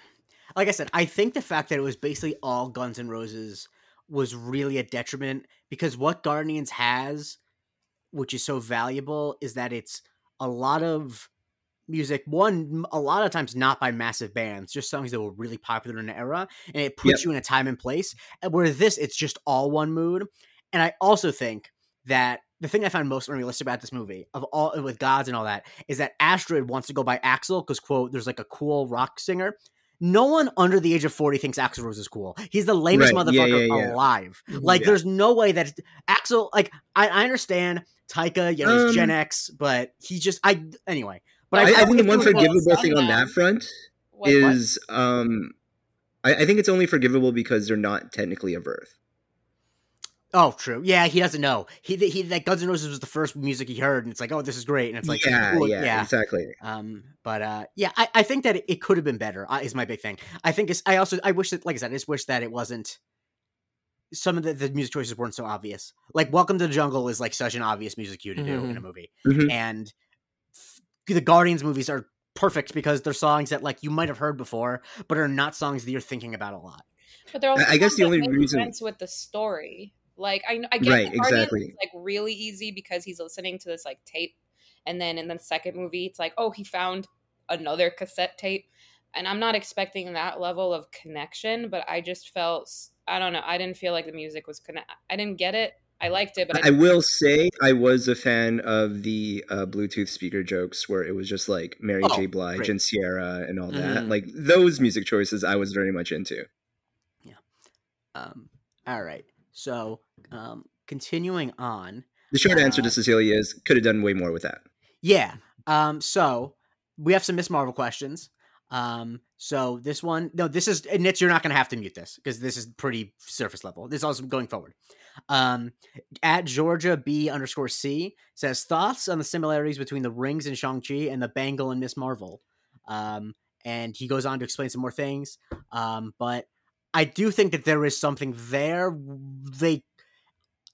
like I said, I think the fact that it was basically all Guns N' Roses was really a detriment because what Guardians has, which is so valuable, is that it's a lot of music. One, a lot of times not by massive bands, just songs that were really popular in the era, and it puts you in a time and place. Where this, it's just all one mood. And I also think that the thing I found most unrealistic about this movie, of all with gods and all that, is that Astrid wants to go by Axl because quote, there's like a cool rock singer. No one under the age of 40 thinks Axl Rose is cool. He's the lamest Right, motherfucker yeah, yeah. alive. Like, Yeah. there's no way that Axl, like, I, I understand Taika, you know, he's Gen Um, X, but he just, I, anyway. But I, I think the if one it was- forgivable thing on that front What- is um I, I think it's only forgivable because they're not technically of Earth. Oh, true. Yeah, he doesn't know. He he like Guns N' Roses was the first music he heard, and it's like, oh, this is great, and it's like, yeah, cool, yeah, exactly. Um, but uh, yeah, I, I think that it, it could have been better. Uh, is my big thing. I think it's. I also I wish that, like I said, I just wish that it wasn't. Some of the, the music choices weren't so obvious. Like "Welcome to the Jungle" is like such an obvious music cue to do in a movie, Mhm. and f- the Guardians movies are perfect because they're songs that like you might have heard before, but are not songs that you're thinking about a lot. But they're also I- I guess the only reason- with the story. Like I, I get Right, that Guardians exactly. is, like really easy because he's listening to this like tape, and then in the second movie, it's like, oh, he found another cassette tape, and I'm not expecting that level of connection, but I just felt I don't know. I didn't feel like the music was connect. I didn't get it. I liked it, but I, I didn't- will say I was a fan of the uh, Bluetooth speaker jokes where it was just like Mary Oh, J. Blige great. and Ciara and all that. Mhm. Like those music choices, I was very much into. Yeah. Um, all right, so um, continuing on. The short answer Uh, to Cecilia is could have done way more with that. Yeah. Um. So we have some Miss Marvel questions. Um. So this one, no, this is and Nitz, You're not going to have to mute this because this is pretty surface level. This is also going forward. Um. At Georgia B underscore C says thoughts on the similarities between the rings in Shang Chi and the bangle in Miss Marvel. Um. And he goes on to explain some more things. Um. But I do think that there is something there. They.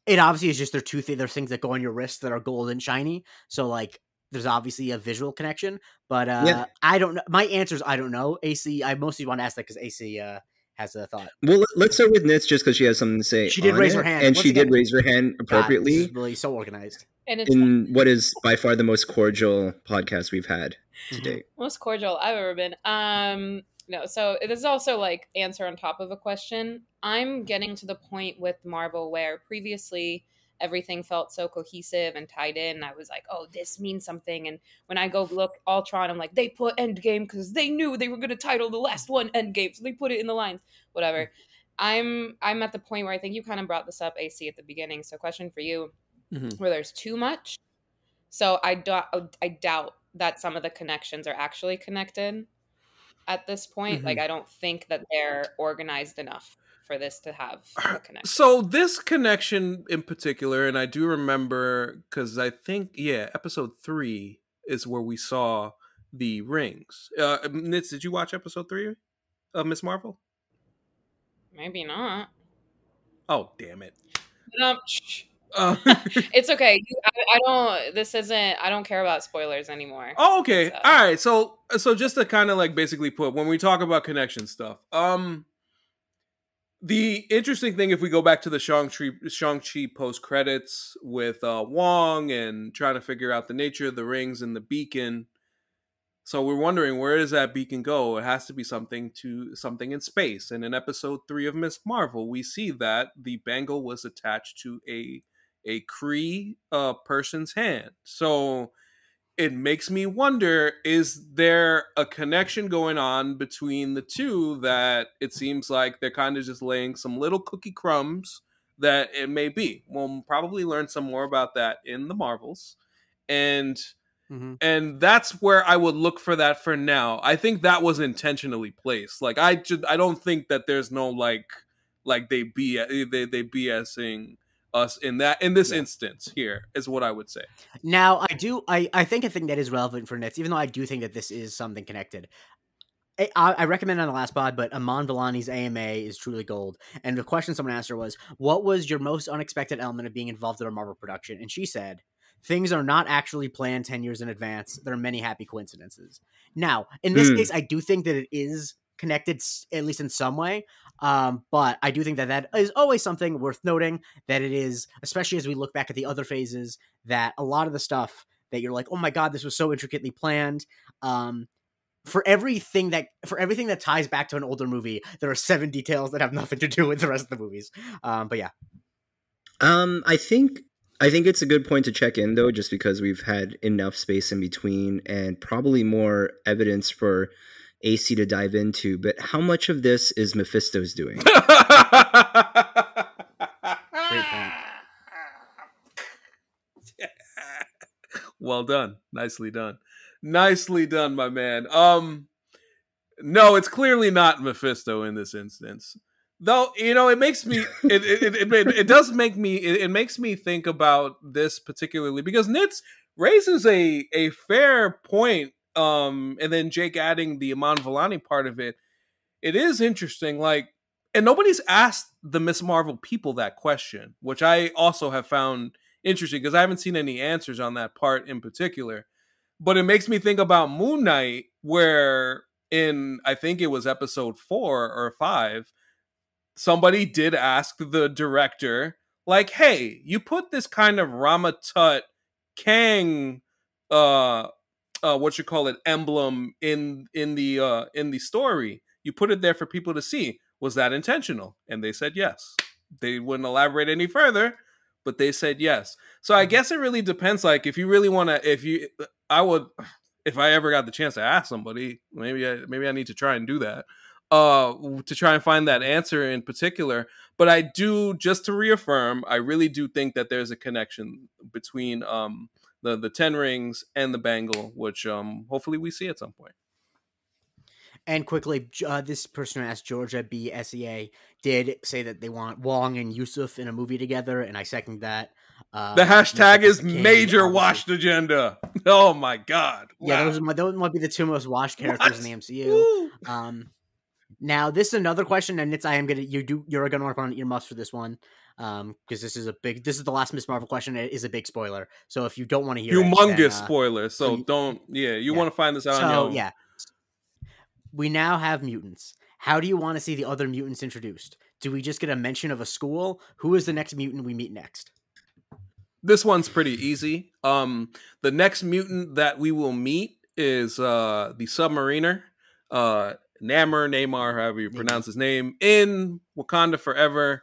It obviously is just their two things. There's things that go on your wrist that are gold and shiny. So like there's obviously a visual connection, but uh Yeah. I don't know. My answer is I don't know. AC, I mostly want to ask that because AC uh has a thought. Well, let- let's start with Nitz just because she has something to say. She did raise it, her hand. and Once she again- did raise her hand appropriately is really so organized. and it's in what is by far the most cordial podcast we've had to Mhm. date. most cordial I've ever been. Um, no, so this is also like answer on top of a question. I'm getting to the point with Marvel where previously everything felt so cohesive and tied in. I was like, oh, this means something. And when I go look Ultron, I'm like, they put Endgame because they knew they were going to title the last one Endgame, so they put it in the lines. Whatever. I'm I'm at the point where I think you kind of brought this up, AC, at the beginning. So, question for you: Mhm. where there's too much. So I doubt I doubt that some of the connections are actually connected at this point. Like I don't think that they're organized enough for this to have a connection. So this connection in particular, and I do remember because I think yeah, episode three is where we saw the rings. Uh, Nitz, did you watch episode three of Miss Marvel? Maybe not. Oh damn it! Um, uh, it's okay. I, I, don't. This isn't. I don't care about spoilers anymore. Oh, okay. So. All right. So, so just to kind of like basically put when we talk about connection stuff, um, the interesting thing, if we go back to the Shang-Chi, Shang-Chi post credits with uh, Wong and trying to figure out the nature of the rings and the beacon. So we're wondering where does that beacon go? It has to be something to something in space. And in episode three of Miss Marvel, we see that the bangle was attached to a a Kree uh, person's hand. So it makes me wonder is there a connection going on between the two that it seems like they're kind of just laying some little cookie crumbs that it may be? We'll probably learn some more about that in the marvels. And mm-hmm. and that's where i would look for that for now. I think that was intentionally placed. Like i just i don't think that there's no like like they be they they bsing us in that in this yeah. instance here is what I would say. Now I do I I think a thing that is relevant for Nitz, even though I do think that this is something connected. I, I recommend on the last pod, but Iman Vellani's AMA is truly gold. And the question someone asked her was, "What was your most unexpected element of being involved in a Marvel production?" And she said, "Things are not actually planned ten years in advance. There are many happy coincidences." Now, in this mm. case, I do think that it is connected at least in some way um, but i do think that that is always something worth noting that it is especially as we look back at the other phases that a lot of the stuff that you're like oh my god this was so intricately planned um, for everything that for everything that ties back to an older movie there are seven details that have nothing to do with the rest of the movies um, but yeah. Um i think I think it's a good point to check in though, just because we've had enough space in between and probably more evidence for AC to dive into, but how much of this is Mephisto's doing? Well done. Nicely done. Nicely done, my man. Um no, it's clearly not Mephisto in this instance. Though, you know, it makes me it it, it, it, it does make me it, it makes me think about this particularly because Nitz raises a a fair point um and then jake adding the Iman Vellani part of it it is interesting like and nobody's asked the miss marvel people that question which i also have found interesting because i haven't seen any answers on that part in particular. But it makes me think about moon knight where in i think it was episode four or five somebody did ask the director like hey you put this kind of rama tut kang uh uh, what you call it emblem in in the uh, in the story. You put it there for people to see. Was that intentional? And they said yes. They wouldn't elaborate any further, but they said yes. So I mm-hmm. guess it really depends. Like if you really want to, if you, I would, if I ever got the chance to ask somebody, maybe I maybe I need to try and do that. Uh, to try and find that answer in particular. But I do, just to reaffirm, I really do think that there's a connection between um, the the ten rings and the bangle, which um hopefully we see at some point. And quickly, uh, this person who asked Georgia B S E A did say that they want Wong and Yusuf in a movie together, and I second that. Um, the hashtag is major obviously. washed agenda. Oh my god! Wow. Yeah, those might, those might be the two most washed characters what? in the MCU. Um, now this is another question, and it's I am gonna you do you're gonna work on earmuffs for this one um because this is a big this is the last miss marvel question it is a big spoiler. So if you don't want to hear humongous it, then, uh, spoiler so, so don't yeah you yeah. want to find this out so yeah. We now have mutants. How do you want to see the other mutants introduced? Do we just get a mention of a school? Who is the next mutant we meet next? This one's pretty easy. Um the next mutant that we will meet is uh the submariner uh Namor, Namor, however you pronounce his name, in Wakanda Forever.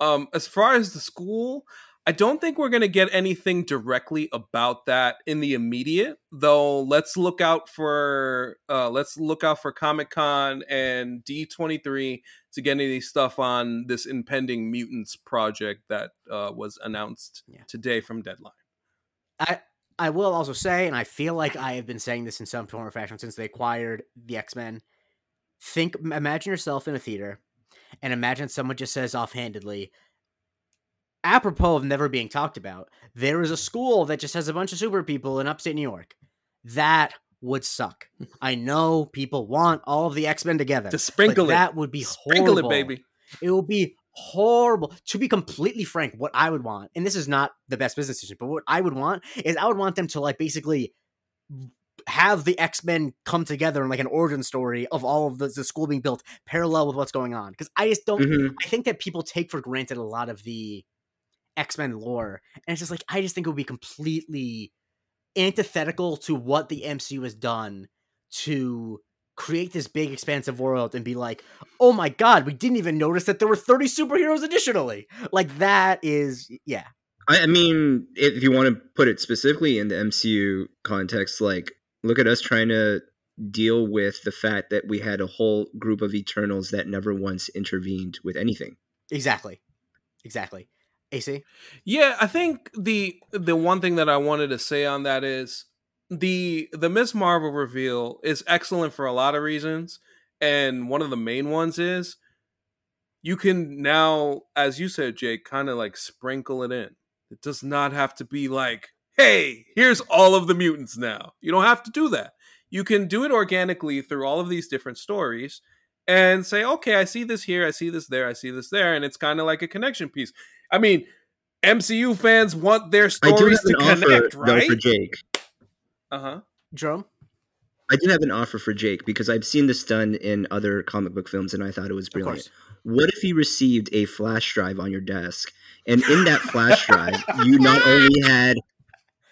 Um, as far as the school, I don't think we're going to get anything directly about that in the immediate, though. Let's look out for uh, let's look out for Comic Con and D twenty three to get any stuff on this impending mutants project that uh, was announced yeah. today from Deadline. I I will also say, and I feel like I have been saying this in some form or fashion since they acquired the X Men. Think, imagine yourself in a theater and imagine someone just says offhandedly, apropos of never being talked about, there is a school that just has a bunch of super people in upstate New York. That would suck. I know people want all of the X Men together. To sprinkle it. That would be sprinkle horrible. it, baby. It will be horrible. To be completely frank, what I would want, and this is not the best business decision, but what I would want is I would want them to like basically have the X Men come together in like an origin story of all of the, the school being built parallel with what's going on. Because I just don't. Mhm. I think that people take for granted a lot of the X Men lore, and it's just like I just think it would be completely antithetical to what the MCU has done to create this big expansive world and be like, oh my god, we didn't even notice that there were 30 superheroes additionally. Like that is yeah. I, I mean, if you want to put it specifically in the MCU context, like look at us trying to deal with the fact that we had a whole group of Eternals that never once intervened with anything. Exactly. Exactly. AC? Yeah, I think the the one thing that I wanted to say on that is the the Miss Marvel reveal is excellent for a lot of reasons, and one of the main ones is you can now, as you said, Jake, kind of like sprinkle it in. It does not have to be like, hey, here's all of the mutants now. You don't have to do that. You can do it organically through all of these different stories and say, okay, I see this here, I see this there, I see this there, and it's kind of like a connection piece. I mean, MCU fans want their stories to connect, offer though right? for Jake. Uh huh. Jerome? I do have an offer for Jake because I've seen this done in other comic book films and I thought it was brilliant. What if you received a flash drive on your desk and in that flash drive you not only had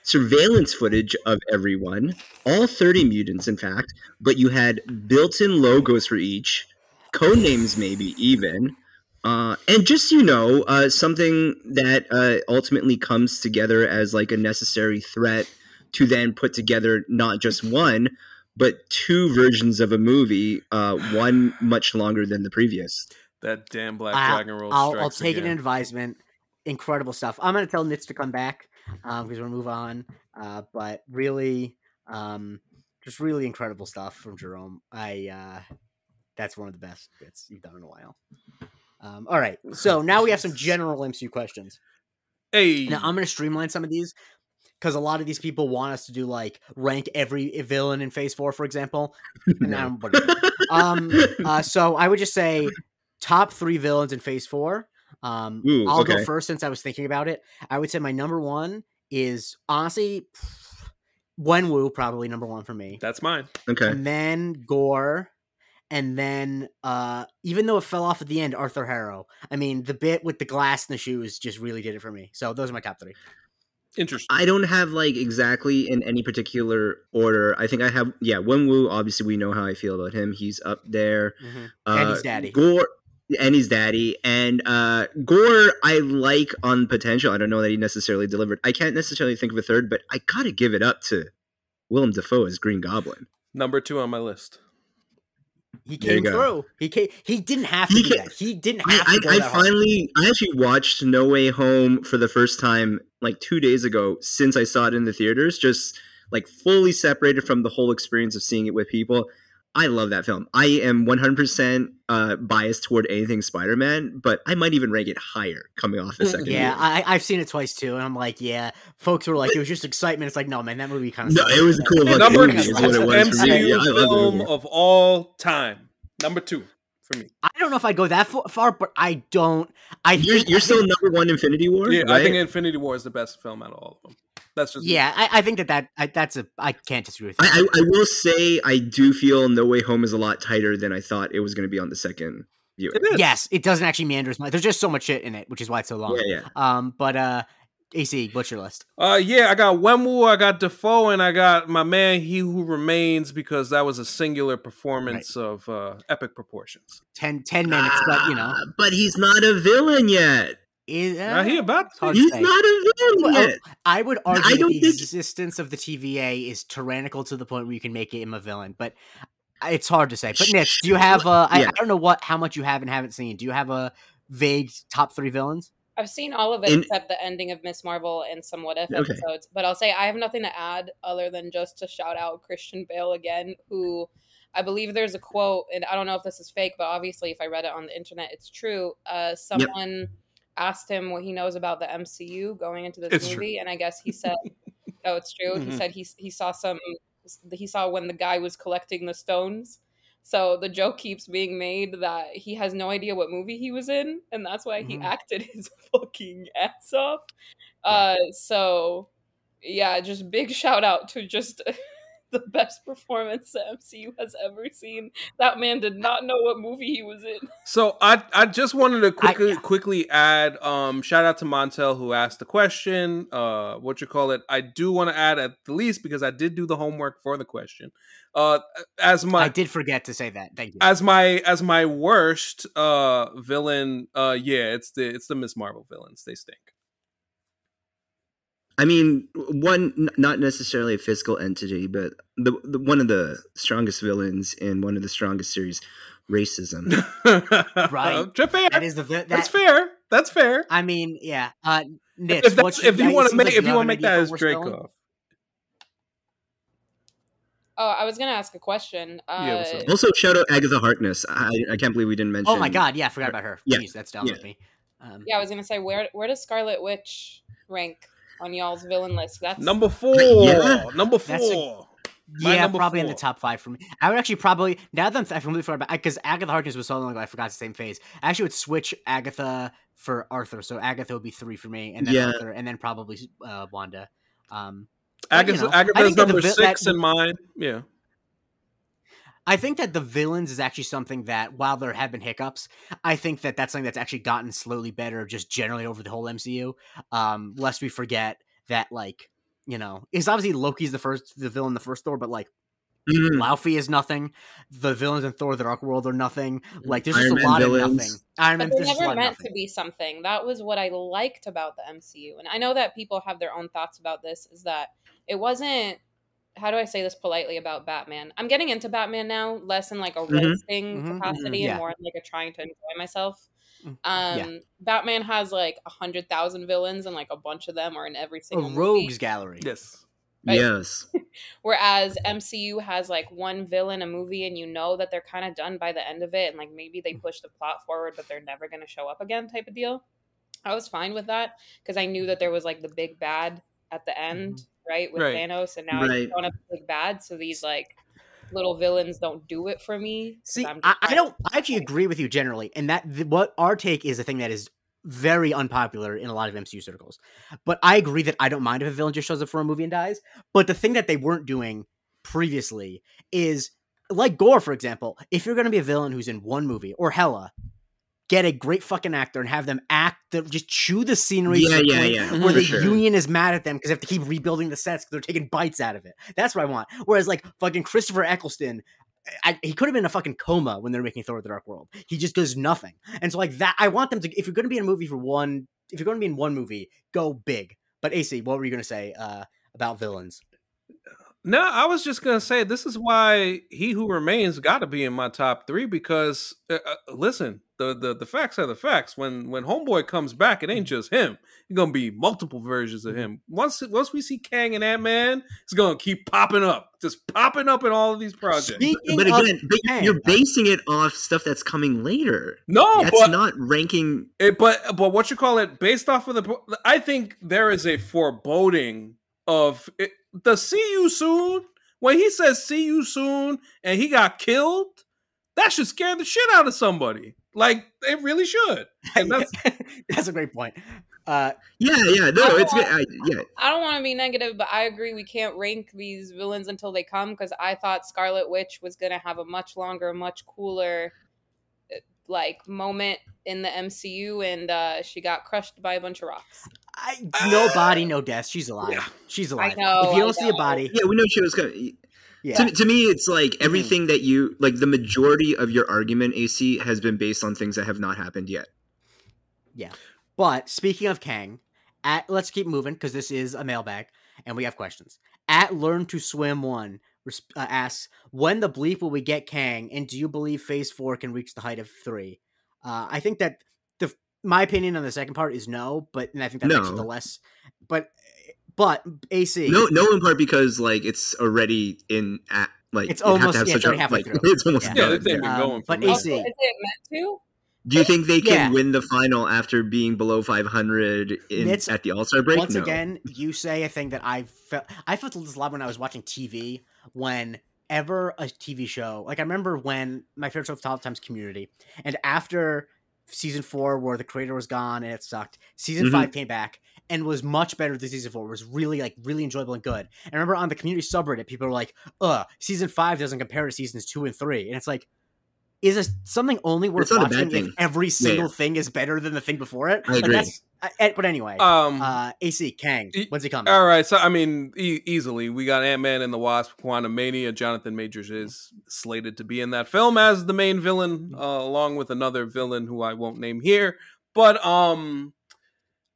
surveillance footage of everyone, all 30 mutants in fact, but you had built-in logos for each, code names maybe even. Uh, and just you know, uh, something that uh, ultimately comes together as like a necessary threat to then put together not just one, but two versions of a movie, uh, one much longer than the previous. That damn Black I'll, Dragon roll. I'll, I'll take it in advisement. Incredible stuff. I'm gonna tell Nitz to come back um, because we're gonna move on. Uh, but really, um, just really incredible stuff from Jerome. I uh, that's one of the best bits you've done in a while. Um, all right, so now we have some general MCU questions. Hey, Now I'm gonna streamline some of these because a lot of these people want us to do like rank every villain in Phase Four, for example. No. Um, uh, so I would just say top three villains in Phase Four. Um, Ooh, I'll go first since I was thinking about it. I would say my number one is honestly Wenwu, probably number one for me, that's mine. Okay. and then Gorr, and then uh, even though it fell off at the end, Arthur Harrow. I mean, the bit with the glass in the shoes just really did it for me. So those are my top three. Interesting. I don't have like exactly in any particular order. I think I have yeah, Wenwu, obviously we know how I feel about him. He's up there. Uh, And he's daddy. Gore and he's daddy. And uh Gorr I like on potential. I don't know that he necessarily delivered. I can't necessarily think of a third, but I gotta give it up to Willem Dafoe as Green Goblin. Number two on my list. He There you came go. through. He came. He didn't have to He do that. He didn't I, have to I, I that hard. finally I actually watched No Way Home for the first time like two days ago since I saw it in the theaters, just like fully separated from the whole experience of seeing it with people. I love that film. I am 100% uh, biased toward anything Spider Man, but I might even rank it higher coming off the second. Yeah, viewing. I, I've seen it twice too, and I'm like, yeah. Folks were like, it was just excitement. It's like, no, man, that movie kind of. No, it was a cool Number movie, two is what it was. MCU Yeah, the film movie. of all time. Number two for me. I don't know if I go that far, but I don't. I You're, think, you're I still think- number one Infinity War, Yeah, right? I think Infinity War is the best film out of all of them. That's just yeah, I, I think that that I, that's a. I can't disagree with you. I, I, I will say I do feel No Way Home is a lot tighter than I thought it was going to be on the second viewing. It is. yes, it doesn't actually meander as much. There's just so much shit in it, which is why it's so long. Yeah, yeah. Um, but uh, AC, what's your list? Uh, yeah, I got Wenwu, I got Dafoe, and I got my man He Who Remains because that was a singular performance of uh, epic proportions. 10, 10 minutes, but you know, Ah, but he's not a villain yet. is, Now he about to He's say. not a villain Well, yet. I would argue I that don't the think- existence of the TVA is tyrannical to the point where you can make him a villain, but it's hard to say. But Nick, do you have? Uh, Yeah. I don't know what how much you have and haven't seen. Do you have a vague top three villains? I've seen all of it In- except the ending of Miss Marvel and some What If Okay. episodes. But I'll say I have nothing to add other than just to shout out Christian Bale again, who I believe there's a quote, and I don't know if this is fake, but obviously if I read it on the internet, it's true. Uh, someone asked him what he knows about the MCU going into this It's true. movie, and I guess he said, "Oh, it's true." He Mhm. said he he saw some he saw when the guy was collecting the stones. So the joke keeps being made that he has no idea what movie he was in, and that's why he Mhm. acted his fucking ass off. Uh, so yeah, just big shout out to just the best performance the MCU has ever seen. That man did not know what movie he was in. So I I just wanted to quickly yeah. quickly add um shout out to Montel who asked the question. Uh what you call it? I do want to add at the least because I did do the homework for the question. Uh as my I did forget to say that. Thank you. as my as my worst uh villain uh yeah, it's the it's the Miss Marvel villains. They stink. I mean, one not necessarily a physical entity, but the, the one of the strongest villains in one of the strongest series, racism. right. Fair. that is the that, that's fair. That's fair. I mean, yeah. Uh, Nitz, if that's, if you want to make if you want to make that as worst villain. Draco. Oh, I was gonna ask a question. Uh, Yeah, also, shout out Agatha Harkness. I, I can't believe we didn't mention. Oh my god, yeah, I forgot about her. Yeah, Jeez, that's down yeah. of me. Um, yeah, I was gonna say where where does Scarlet Witch rank on y'all's villain list? That's Number four. Yeah. Number That's a- four. My yeah, number probably in the top five for me. I would actually probably now that I'm, I completely forgot about because Agatha Harkness was so long ago, I forgot the same phase. I actually would switch Agatha for Arthur, so Agatha would be three for me, and then Yeah. Arthur, and then probably uh, Wanda. Um, But, you know, Agatha's think that the number six that- in mine. Yeah. I think that the villains is actually something that, while there have been hiccups, I think that that's something that's actually gotten slowly better, just generally over the whole MCU. Um, lest we forget that, like, you know, it's obviously Loki's the first, the villain the first Thor, but like Mhm. Laufey is nothing. The villains in Thor: The Dark World are nothing. Like, there's Iron just a Man lot villains. of nothing. Iron Man, But they're there's a never lot of meant to be something. That was what I liked about the MCU. And I know that people have their own thoughts about this, is that it wasn't how do I say this politely about Batman? I'm getting into Batman now, less in like a Mhm. roasting Mhm, capacity mhm, yeah. and more in like a trying to enjoy myself. Mm, Um yeah. Batman has like a hundred thousand villains and like a bunch of them are in every A single rogues movie. gallery. Yes. Right. Yes. Whereas MCU has like one villain a movie and you know that they're kind of done by the end of it and like maybe Mm. they push the plot forward but they're never going to show up again type of deal. I was fine with that because I knew that there was like the big bad at the end, right, with Right. Thanos and now Right. thrown up the big bad so these like little villains don't do it for me. See, I'm I, I don't. I actually agree with you generally, and that th- what our take is a thing that is very unpopular in a lot of MCU circles. But I agree that I don't mind if a villain just shows up for a movie and dies. But the thing that they weren't doing previously is like Gorr, for example. If you're going to be a villain who's in one movie or Hela, get a great fucking actor and have them act, the, just chew the scenery. Yeah, yeah, yeah, Where for the sure. union is mad at them because they have to keep rebuilding the sets because they're taking bites out of it. That's what I want. Whereas like fucking Christopher Eccleston I, he could have been in a fucking coma when they're making Thor: The Dark World. He just does nothing, and so like that, I want them to. If you're going to be in a movie for one, if you're going to be in one movie, go big. But AC, what were you going to say uh, about villains? No, I was just gonna say this is why He Who Remains got to be in my top three because uh, uh, listen, the, the the facts are the facts. When when Homeboy comes back, it ain't mm-hmm. just him. It's gonna be multiple versions of him. Mm-hmm. Once once we see Kang and Ant Man, it's gonna keep popping up, just popping up in all of these projects. Speaking But again, but Kang, you're basing it off stuff that's coming later. no, That's but not ranking. It, but but what you call it based off of the I think there is a foreboding of it, the see you soon when he says see you soon and he got killed that should scare the shit out of somebody like it really should that's that's a great point. Uh, Yeah, yeah, no, I it's good. don't- I, yeah, I don't want to be negative, but I agree we can't rank these villains until they come because I thought Scarlet Witch was gonna have a much longer, much cooler, uh, like moment in the MCU, and uh, she got crushed by a bunch of rocks. I, no body, no death. She's alive. Yeah. She's alive. know, if you don't see a body, yeah, we know she was going. Yeah, To, to me, it's like everything that you like. The majority of your argument, AC, has been based on things that have not happened yet. Yeah, but speaking of Kang, at let's keep moving because this is a mailbag and we have questions. At Learn to Swim One uh, asks, "When the bleep will we get Kang? And do you believe Phase Four can reach the height of three? Uh, I think that the my opinion on the second part is no, but and I think that's No. the less. But but AC, No, no, in part because like it's already in at like It's you have to almost- have yeah, it's such a- halfway like, through. It's almost Yeah. yeah they've been Um, going for but. AC. Is it meant to? Do you think they can Yeah. win the final after being below 500 in, It's- at the All Star break? once No. again, you say a thing that I felt. I felt this a lot when I was watching TV Whenever a TV show, like I remember when my favorite show of all times Community, and after season four where the creator was gone and it sucked, season Mhm. five came back and was much better than season four. It was really like really enjoyable and good. And I remember on the community subreddit, people were like, "Uh, season five doesn't compare to seasons two and three. and it's like. Is this something only worth It's not a bad watching if every single yeah. thing is better than the thing before it? I Like, agree. that's- I- I- but anyway, Um, uh, AC Kang, when's he coming? all right. So I mean, e- easily we got Ant Man and the Wasp: Quantumania. Jonathan Majors is slated to be in that film as the main villain, uh, along with another villain who I won't name here. But um,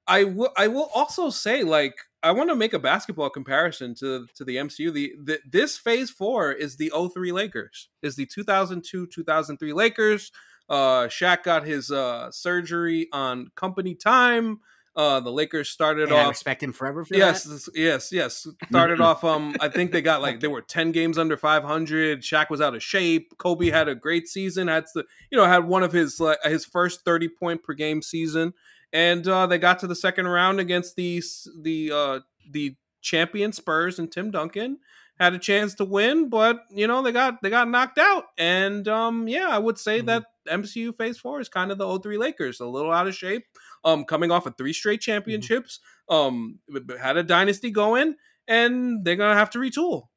I will. I will also say, like, I want to make a basketball comparison to to the MCU. The, the this Phase Four is the 03 Lakers. Is the 2002 2003 Lakers. Uh, Shaq got his uh surgery on company time. Uh, the Lakers started And I off. respect him forever for Yes, that. yes, yes. Started off. Um, I think they got like they were ten games under five hundred. Shaq was out of shape. Kobe had a great season. Had the you know had one of his like his first thirty point per game season, and uh, they got to the second round against the the uh, the champion Spurs and Tim Duncan had a chance to win, but you know they got they got knocked out. And um, yeah, I would say Mhm. that MCU Phase Four is kind of the 03 Lakers, a little out of shape. Um, coming off of three straight championships, um, b- b- had a dynasty going, and they're gonna have to retool.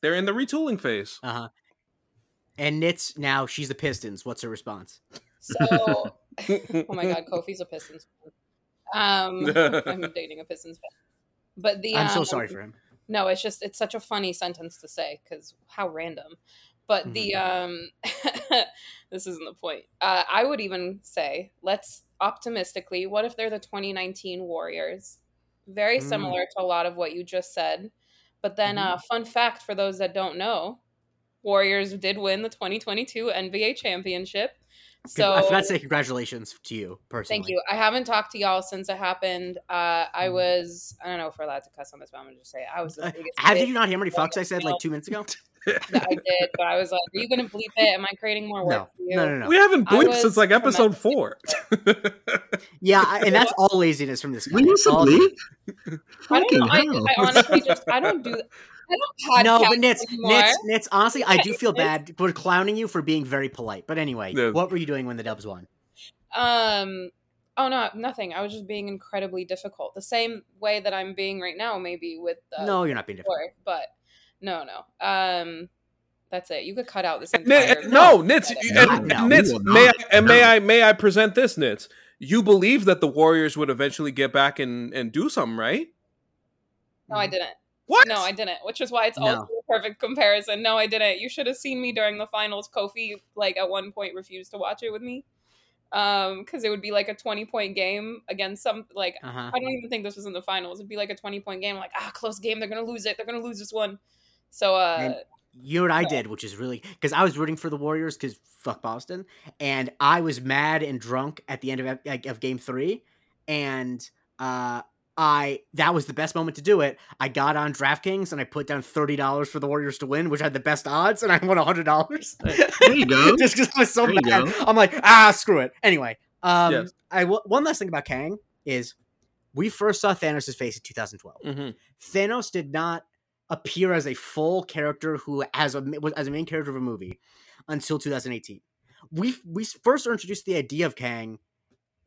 They're in the retooling phase. Uh huh. And Nitz now she's the Pistons. What's her response? So, oh my god, Kofi's a Pistons fan. Um, I'm dating a Pistons fan. But the I'm so um, sorry for him. No, it's just it's such a funny sentence to say because how random. But the um, this isn't the point. Uh, I would even say let's optimistically. What if they're the 2019 Warriors? Very Mm. similar to a lot of what you just said. But then, uh, fun fact for those that don't know, Warriors did win the 2022 NBA championship. So I forgot to say congratulations to you personally. Thank you. I haven't talked to y'all since it happened. Uh, I was, I don't know if we're allowed to cuss on this, but I'm going to just say. I was the Uh, biggest How did you not hear how many fucks I said like two minutes ago? that I did, but I was like, are you going to bleep it? Am I creating more work No, for you? no, no, no. We haven't I bleeped since like episode four. Yeah, I, and that's all laziness from this. We used to bleep. I don't know. I. I honestly just, I don't do, I don't podcast No, but Nitz, anymore. Nitz, Nitz, honestly, I do feel Nitz. bad for clowning you for being very polite. But anyway, Yeah. what were you doing when the Dubs won? Um, oh no, nothing. I was just being incredibly difficult. The same way that I'm being right now, maybe with the no, you're not being difficult. before, but no, no. Um, that's it. You could cut out this Ni- entire. no, Nitz, No, and, no, Nitz, may I, not. and may I may I present this, Nitz? You believe that the Warriors would eventually get back and, and do something, right? No, I didn't. What? No, I didn't. Which is why it's No. also a perfect comparison. No, I didn't. You should have seen me during the finals. Kofi, like at one point, refused to watch it with me, um, because it would be like a twenty point game against some like Uh huh. I don't even think this was in the finals. It'd be like a twenty point game. Like ah, close game. They're gonna lose it. They're gonna lose this one. So uh, And you know what I did, which is really because I was rooting for the Warriors because fuck Boston, and I was mad and drunk at the end of like, of Game Three, and uh, I that was the best moment to do it. I got on DraftKings and I put down thirty dollars for the Warriors to win, which had the best odds, and I won hundred dollars. There you go. Just because I was so mad, I'm like, ah, screw it. Anyway, um, Yes. I w- one last thing about Kang is we first saw Thanos' face in 2012. Mm-hmm. Thanos did not appear as a full character who has a as a main character of a movie until 2018. We we first introduced the idea of Kang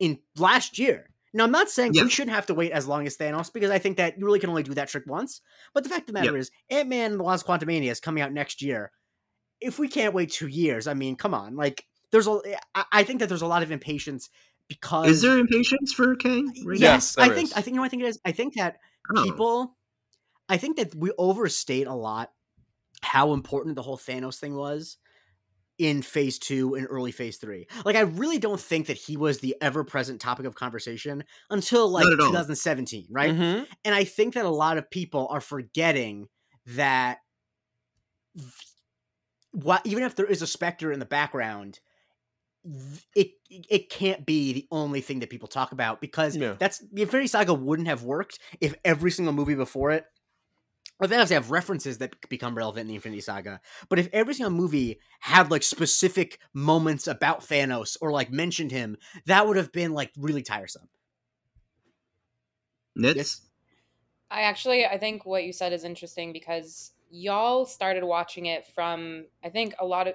in last year. Now I'm not saying Yeah. we shouldn't have to wait as long as Thanos because I think that you really can only do that trick once. But the fact of the matter is, Ant Man and the Lost Quantumania is coming out next year. If we can't wait two years, I mean, come on, like there's a, I think that there's a lot of impatience because Is there impatience for Kang? right yes, there I think is. I think you know what I think it is. I think that? Oh. people i think that we overstate a lot how important the whole thanos thing was in phase two and early phase three like i really don't think that he was the ever-present topic of conversation until like Not at all. 2017 right Mm-hmm. and i think that a lot of people are forgetting that what even if there is a specter in the background it it can't be the only thing that people talk about because Yeah. that's the Infinity Saga wouldn't have worked if every single movie before it or then have references that become relevant in the Infinity Saga. But if every single movie had like specific moments about Thanos or like mentioned him, that would have been like really tiresome. Nitz? Yes. I actually I think what you said is interesting because y'all started watching it from I think a lot of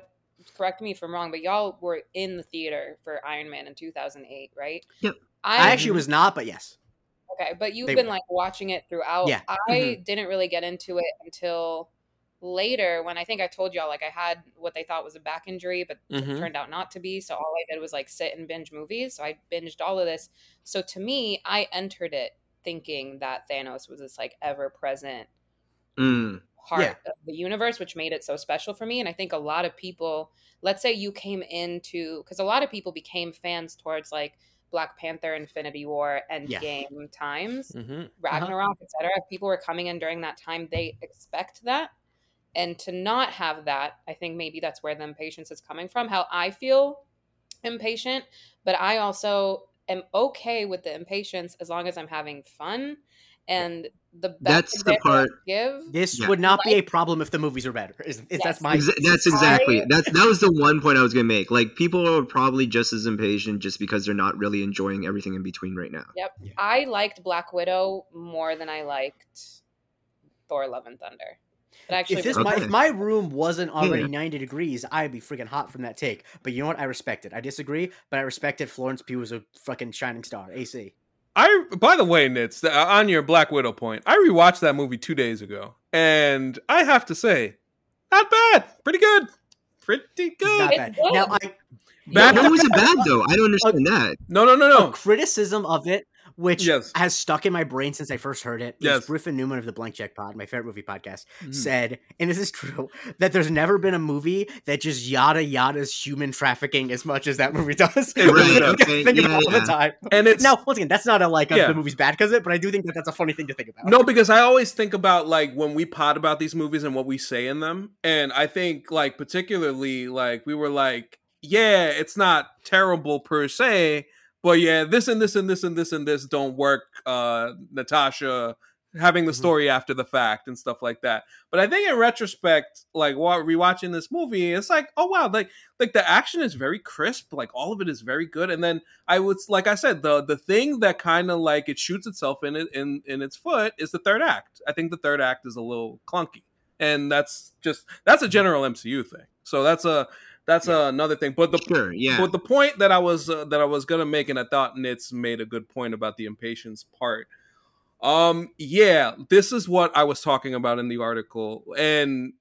correct me if I'm wrong, but y'all were in the theater for Iron Man in 2008, right? Yep. I actually was not, but yes. Okay, but you've They been like watching it throughout. Yeah. I Mhm. didn't really get into it until later when I think I told y'all like I had what they thought was a back injury, but it Mhm. turned out not to be. So all I did was like sit and binge movies. So I binged all of this. So to me, I entered it thinking that Thanos was this like ever present Mm. part Yeah. of the universe, which made it so special for me. And I think a lot of people, let's say you came into, because a lot of people became fans towards like Black Panther, Infinity War, Endgame times, Mm-hmm. Ragnarok, etc. If people were coming in during that time, they expect that. And to not have that, I think maybe that's where the impatience is coming from. How I feel impatient, but I also am okay with the impatience as long as I'm having fun. And the best That's the part- give This Yeah. would not be a problem if the movies were better. Is, is Yes. that's my Exa- that's exactly I- that. That was the one point I was gonna make. Like people are probably just as impatient just because they're not really enjoying everything in between right now. Yep. Yeah. I liked Black Widow more than I liked Thor Love and Thunder. But actually if this Okay. my, if my room wasn't already Yeah. 90 degrees, I'd be freaking hot from that take. But you know what? I respect it. I disagree, but I respected Florence Pugh was a fucking shining star. AC. I by the way, Nitz, uh, on your Black Widow point, I rewatched that movie two days ago, and I have to say, not bad, pretty good, pretty It's good. not bad. good. Now I Bad- How was it bad though? I don't understand that. No, no, no, a no. criticism of it, which Yes. has stuck in my brain since I first heard it. Yes. Griffin Newman of the Blank Check Pod, my favorite movie podcast, Mhm. said, and this is true, that there's never been a movie that just yada yadas human trafficking as much as that movie does. Right, I okay, think yeah, about all the time. And it's Now, once again, that's not a like Yeah. the movie's bad because it, but I do think that that's a funny thing to think about. No, because I always think about like when we pod about these movies and what we say in them. And I think like particularly like we were like, yeah, it's not terrible per se, but yeah, this and this and this and this and this don't work. Uh Natasha having the Mhm. story after the fact and stuff like that. But I think in retrospect, like while rewatching this movie, it's like, oh wow, like like the action is very crisp, like all of it is very good. And then I would like I said, the the thing that kind of like it shoots itself in it in in its foot is the third act. I think the third act is a little clunky. And that's just that's a general MCU thing. So that's a that's another thing. But the Sure, yeah. but the point that I was uh, that I was gonna make, and I thought Nitz made a good point about the impatience part. Um, yeah, this is what I was talking about in the article, and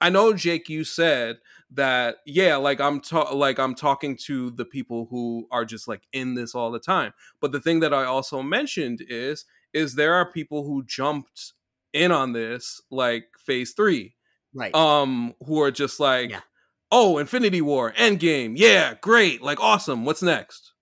I know Jake, you said that yeah, like I'm ta- like I'm talking to the people who are just like in this all the time. But the thing that I also mentioned is is there are people who jumped in on this like phase three Right. um who are just like Yeah. Oh infinity war endgame yeah great like awesome what's next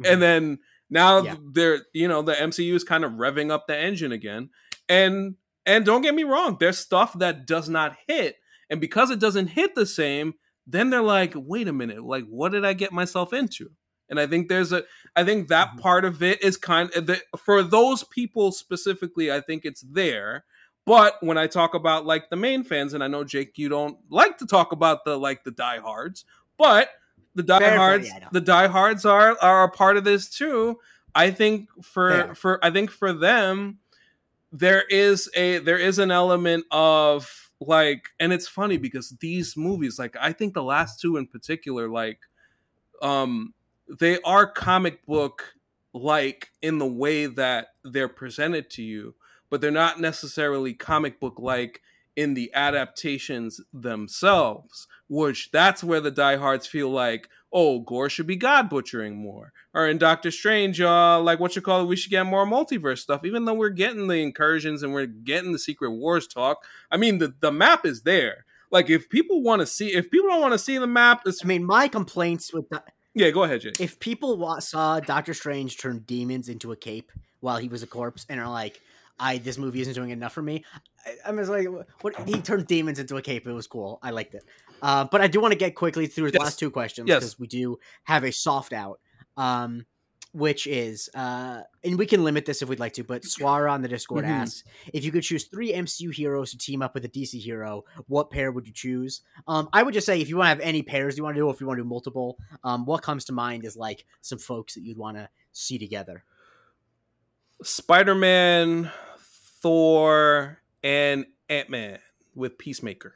Mhm. and then now Yeah. they're you know the mcu is kind of revving up the engine again and and don't get me wrong there's stuff that does not hit and because it doesn't hit the same then they're like wait a minute like what did i get myself into and i think there's a i think that Mhm. part of it is kind of the, for those people specifically i think it's there but when I talk about like the main fans, and I know Jake, you don't like to talk about the like the diehards, but the fair, diehards, the diehards are are a part of this too. I think for for I think for them, there is a there is an element of like, and it's funny because these movies, like I think the last two in particular, like, um, they are comic book like in the way that they're presented to you but they're not necessarily comic book like in the adaptations themselves, which that's where the diehards feel like, oh, Gorr should be God butchering more. Or in Doctor Strange, uh, like what you call it, we should get more multiverse stuff, even though we're getting the incursions and we're getting the Secret Wars talk. I mean, the, the map is there. Like, if people want to see, if people don't want to see the map, it's, I mean, my complaints with the, yeah, go ahead, Jay. if people wa- saw Doctor Strange turn demons into a cape while he was a corpse and are like, "I this movie isn't doing enough for me," I, I'm just like, "What?" He turned demons into a cape. It was cool. I liked it. Uh, but I do want to get quickly through the Yes. last two questions Yes. because we do have a soft out, um, which is, uh, and we can limit this if we'd like to. But Swara on the Discord Mhm. asks if you could choose three MCU heroes to team up with a DC hero, what pair would you choose? Um, I would just say if you want to have any pairs you want to do, if you want to do multiple, um, what comes to mind is like some folks that you'd want to see together. Spider Man, Thor, and Ant Man. with Peacemaker.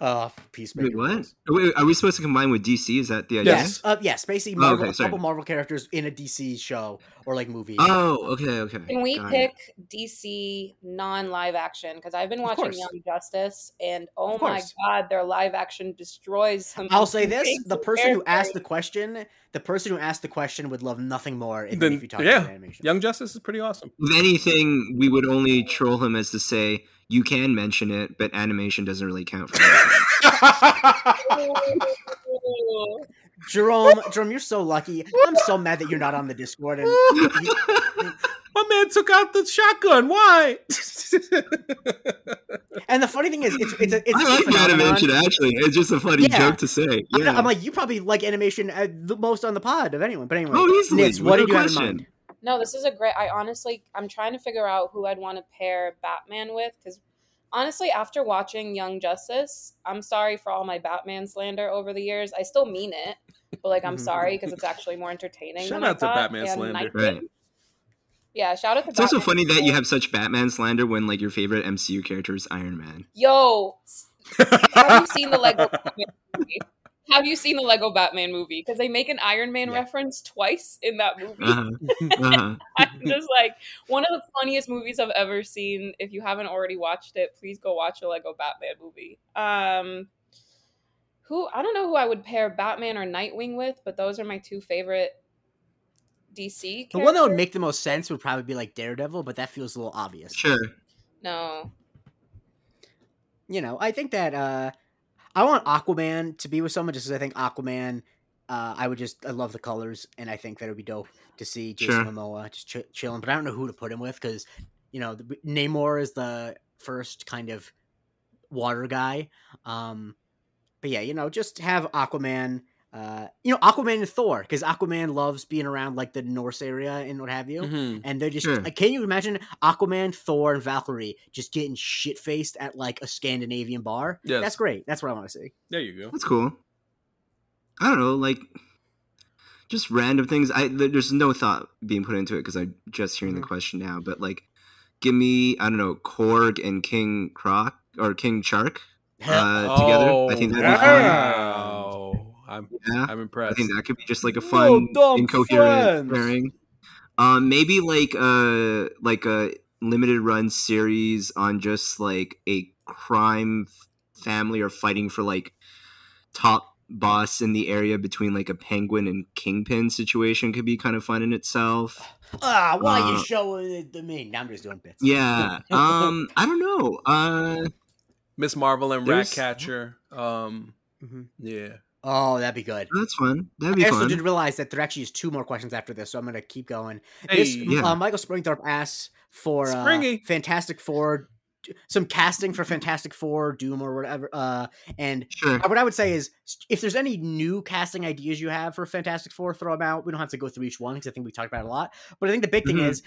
Uh, Peacemaker. Wait, what? was. Are we, are we supposed to combine with DC? Is that the idea? Yes, uh, yes. Basically, Oh, okay, a sorry. couple Marvel characters in a DC show or like movie. Oh, okay, okay. Can we Got it. pick DC non live action? Because I've been watching. Young Justice, and oh my god, their live action destroys some. I'll say this: the person who asked the question, the person who asked the question would love nothing more than Then- if you talk yeah. about animation. Young Justice is pretty awesome. If anything, we would only troll him as to say you can mention it, but animation doesn't really count for anything. Jerome, Jerome, you're so lucky. I'm so mad that you're not on the Discord. And My man took out the shotgun. Why? and the funny thing is, it's it's a it's I a like phenomenon. animation. Actually, it's just a funny Yeah. joke to say. I'm, I'm like, you probably like animation uh, the most on the pod of anyone. But anyway, oh, easily. Nitz, what no did you have in mind? No, this is a great. I honestly, I'm trying to figure out who I'd want to pair Batman with because honestly, after watching Young Justice, I'm sorry for all my Batman slander over the years. I still mean it, but like, I'm sorry because it's actually more entertaining. Shout than I out to thought, Batman and slander. Right. Yeah, shout out to. Batman. It's also Batman funny that you have such Batman slander when like your favorite MCU character is Iron Man. Yo, have you seen the Lego Batman movie? Have you seen the Lego Batman movie? Because they make an Iron Man Yeah. reference twice in that movie. Uh-huh. Uh-huh. I'm just like one of the funniest movies I've ever seen. If you haven't already watched it, please go watch a Lego Batman movie. Um, who I don't know who I would pair Batman or Nightwing with, but those are my two favorite DC. The one that would make the most sense would probably be like Daredevil, but that feels a little obvious. Sure. no, You know, I think that uh I want Aquaman to be with someone just because I think Aquaman. Uh, I would just I love the colors, and I think that it would be dope to see Jason Sure. Momoa just ch- chilling. But I don't know who to put him with because you know the, Namor is the first kind of water guy. Um, but yeah, you know, just have Aquaman. Uh, you know, Aquaman and Thor because Aquaman loves being around like the Norse area and what have you. Mhm. And they're just Sure. like, can you imagine Aquaman, Thor, and Valkyrie just getting shit faced at like a Scandinavian bar? Yes. That's great. That's what I want to see. There you go. That's cool. I don't know, like just random things. I there's no thought being put into it because I'm just hearing Mhm. the question now. But like, give me I don't know Korg and King Croc or King Shark uh, together. I think that'd be fun. Wow. I'm Yeah, I'm impressed. I think that could be just like a fun, dumb incoherent friends. pairing. Um, maybe like a like a limited run series on just like a crime family or fighting for like top boss in the area between like a penguin and kingpin situation could be kind of fun in itself. Ah, why Uh, you showing it to me? Now I'm just doing bits. Yeah. Um, I don't know. Uh, Miss Marvel and Ratcatcher. Um, Mhm. yeah. Oh, that'd be good. that's fun. That'd be fun. I also fun. did realize that there actually is two more questions after this, so I'm going to keep going. Hey, this, yeah. uh, Michael Springthorpe asks for uh, Fantastic Four, some casting for Fantastic Four, Doom, or whatever. Uh, and Sure. what I would say is, if there's any new casting ideas you have for Fantastic Four, throw them out. We don't have to go through each one because I think we talked about it a lot. But I think the big thing Mhm. is,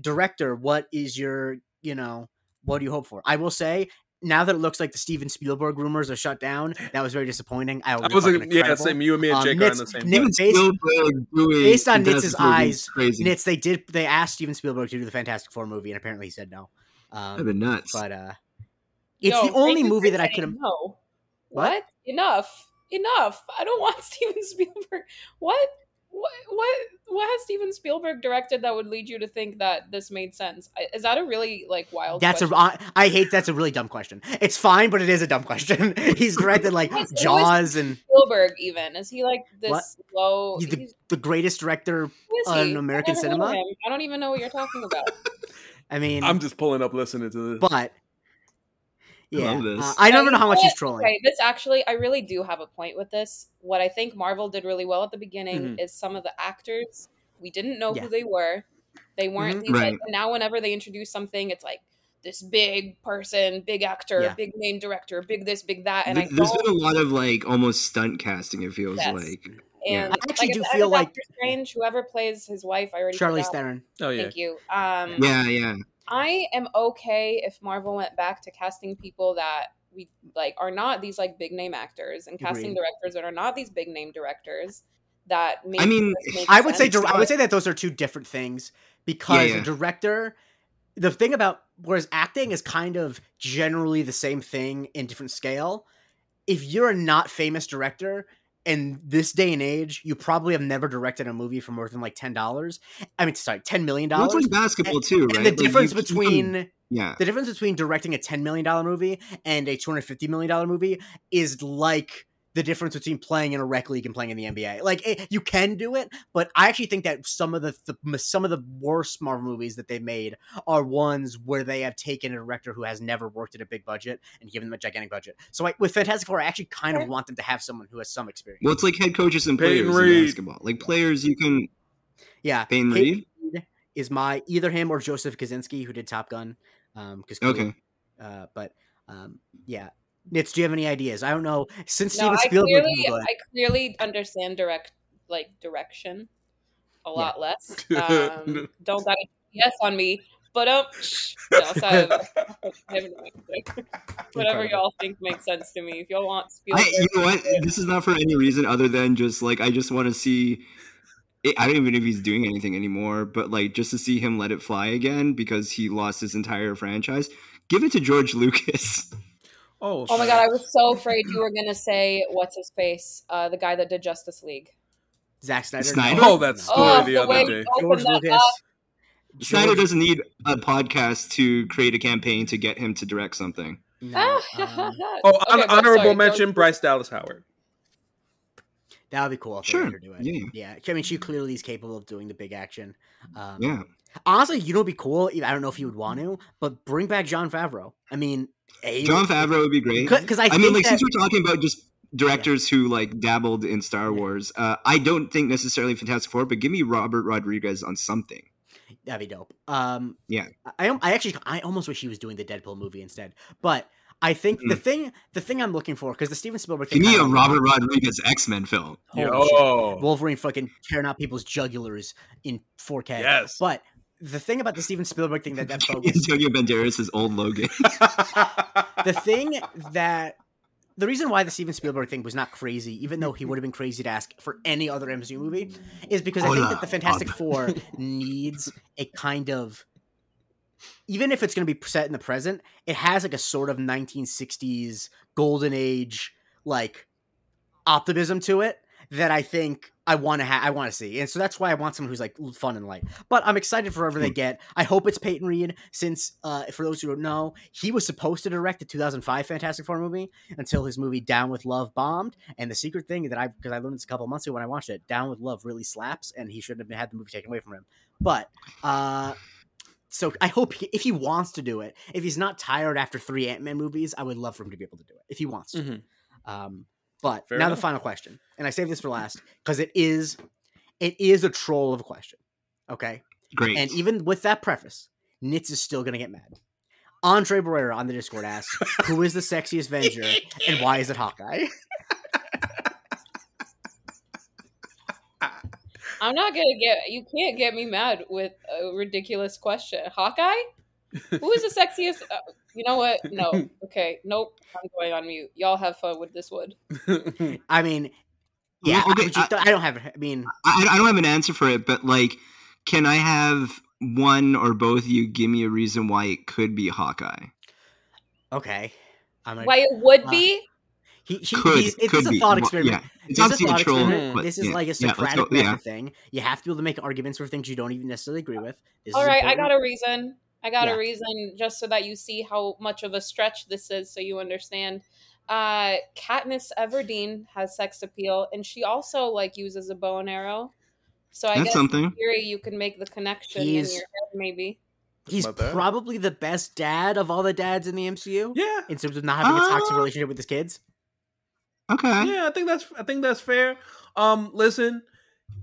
director, what is your, you know, what do you hope for? I will say. Now that it looks like the Steven Spielberg rumors are shut down, that was very disappointing. I, I was fucking like, yeah, incredible. same. You and me and Um, Jake are on the same. Nick- boat. Steven based- Spielberg doing based on Fantastic Nitz's eyes, crazy. Nitz, they did. They asked Steven Spielberg to do the Fantastic Four movie, and apparently he said no. That'd Um, be nuts. but uh, it's Yo, the only movie that I saying could have. No. What? What? Enough. Enough. I don't want Steven Spielberg. What? What? What? What has Steven Spielberg directed that would lead you to think that this made sense? Is that a really like wild? That's a. question? I I hate. That's a really dumb question. It's fine, but it is a dumb question. He's directed like Yes, it was- Jaws and Spielberg. Even is he like this What? low? He's the- he's- the greatest director. who is on? American I've never heard of cinema? I don't even know what you're talking about. I mean, I'm just pulling up listening to this. but yeah, love this. uh, I never Yeah, know how much know he's trolling. Okay, this actually, I really do have a point with this. What I think Marvel did really well at the beginning Mhm. is some of the actors we didn't know Yeah. who they were. They weren't Mhm. these, like, Right. now. Whenever they introduce something, it's like this big person, big actor, Yeah. big name director, big this, big that, and Th- I There's don't. been a lot of like almost stunt casting. It feels Yes. like. and I actually like, do feel like- Doctor Strange, whoever plays his wife, I already Charlize. Theron. oh yeah. Thank you. Um, Yeah, yeah. I am okay if Marvel went back to casting people that we like are not these like big name actors and casting Agreed. directors that are not these big name directors that make I mean, make I would say sense. dir- I would say that those are two different things because yeah. a director the thing about whereas acting is kind of generally the same thing in different scale. If you're a not famous director in this day and age, you probably have never directed a movie for more than like ten dollars. I mean, sorry, ten million Well, dollars. it's like basketball too, right? and the Like, difference between can- yeah, the difference between directing a ten million dollar movie and a two hundred fifty million dollar movie is like the difference between playing in a rec league and playing in the NBA. Like it, you can do it, but I actually think that some of the, the some of the worst Marvel movies that they made are ones where they have taken a director who has never worked at a big budget and given them a gigantic budget. So like with Fantastic Four, I actually kind of want them to have someone who has some experience. well, it's like head coaches and players in basketball. Like players, you can yeah, Peyton Peyton Reed. Reed is my either him or Joseph Kosinski who did Top Gun. Um, because Okay, uh, but um, yeah. Nitz, do you have any ideas? I don't know. Since No, Steven I Spielberg, clearly, Go. I clearly understand direct like direction a lot less. Um, don't got a yes on me, but um, no, so I have, I have no idea. whatever y'all think makes sense to me. If y'all want I, Spielberg, you know what? This is not for any reason other than just like I just want to see. I don't even know if he's doing anything anymore, but like just to see him let it fly again because he lost his entire franchise. Give it to George Lucas. Oh, oh my god, I was so afraid you were gonna say what's his face, uh, the guy that did Justice League. Zack Snyder. Snyder? Oh, that story Oh, the the other way day. George Lucas. Snyder George- doesn't need a podcast to create a campaign to get him to direct something. No, um, Oh, Okay, hon- honorable sorry, mention: George- Bryce Dallas Howard. that would be cool. If Sure, They let her do it. yeah. yeah. I mean, she clearly is capable of doing the big action. Um, Yeah, Honestly, you know, what'd be cool. I don't know if you would want to, but bring back Jon Favreau. I mean, a- Jon Favreau would be great. Because I, I mean, like that, since we're talking about just directors who like dabbled in Star Wars, uh, I don't think necessarily Fantastic Four, but give me Robert Rodriguez on something. that'd be dope. Um, Yeah. I, I actually, I almost wish he was doing the Deadpool movie instead. But I think the thing, the thing I'm looking for, because the Steven Spielberg thing, Give me a kinda- Robert Rodriguez X Men film. Holy shit. Wolverine fucking tearing out people's jugulars in 4K. yes. But the thing about the Steven Spielberg thing that that focus, Antonio Banderas' old Logan. the thing that the reason why the Steven Spielberg thing was not crazy, even though he would have been crazy to ask for any other MCU movie, is because I think that the Fantastic. Four needs a kind of even if it's going to be set in the present, it has like a sort of 1960s golden age like optimism to it that I think I want to have. I want to see, and so that's why I want someone who's like fun and light. But I'm excited for whoever they get. I hope it's Peyton Reed, since uh, for those who don't know, he was supposed to direct the 2005 Fantastic Four movie until his movie Down with Love bombed. And the secret thing that I because I learned this a couple months ago when I watched it, Down with Love really slaps, and he shouldn't have had the movie taken away from him. But uh, so I hope he, if he wants to do it, if he's not tired after three Ant Man movies, I would love for him to be able to do it if he wants to. Mhm. Um, but Fair now enough. the final question, and I saved this for last because it is, it is a troll of a question. Okay, Great. and even with that preface, Nitz is still gonna get mad. Andre Barrera on the Discord asks, "Who is the sexiest Avenger, and why is it Hawkeye?" I'm not gonna get. You can't get me mad with a ridiculous question. Hawkeye, who is the sexiest? Uh, you know what? No. Okay. Nope. I'm going on mute. Y'all have fun with this one. I mean, yeah, okay, I, just- I don't have. I mean, I, I don't have an answer for it, but like, can I have one or both of you give me a reason why it could be Hawkeye? okay. I'm gonna, Why it would Uh, be? he, he, Could he's, it's could a be thought experiment. Yeah, it's This is a a thought troll. experiment. But this is yeah. like a Yeah, Socratic go- yeah. thing. You have to be able to make arguments for things you don't even necessarily agree with. This All is right, I got a reason. I got Yeah. a reason just so that you see how much of a stretch this is, so you understand. Uh, Katniss Everdeen has sex appeal, and she also like uses a bow and arrow. So I That's guess something. in theory you can make the connection He's- in your head, maybe. He's probably the best dad of all the dads in the MCU yeah, in terms of not having a toxic Uh, relationship with his kids. Okay. yeah. I think that's I think that's fair. Um, listen,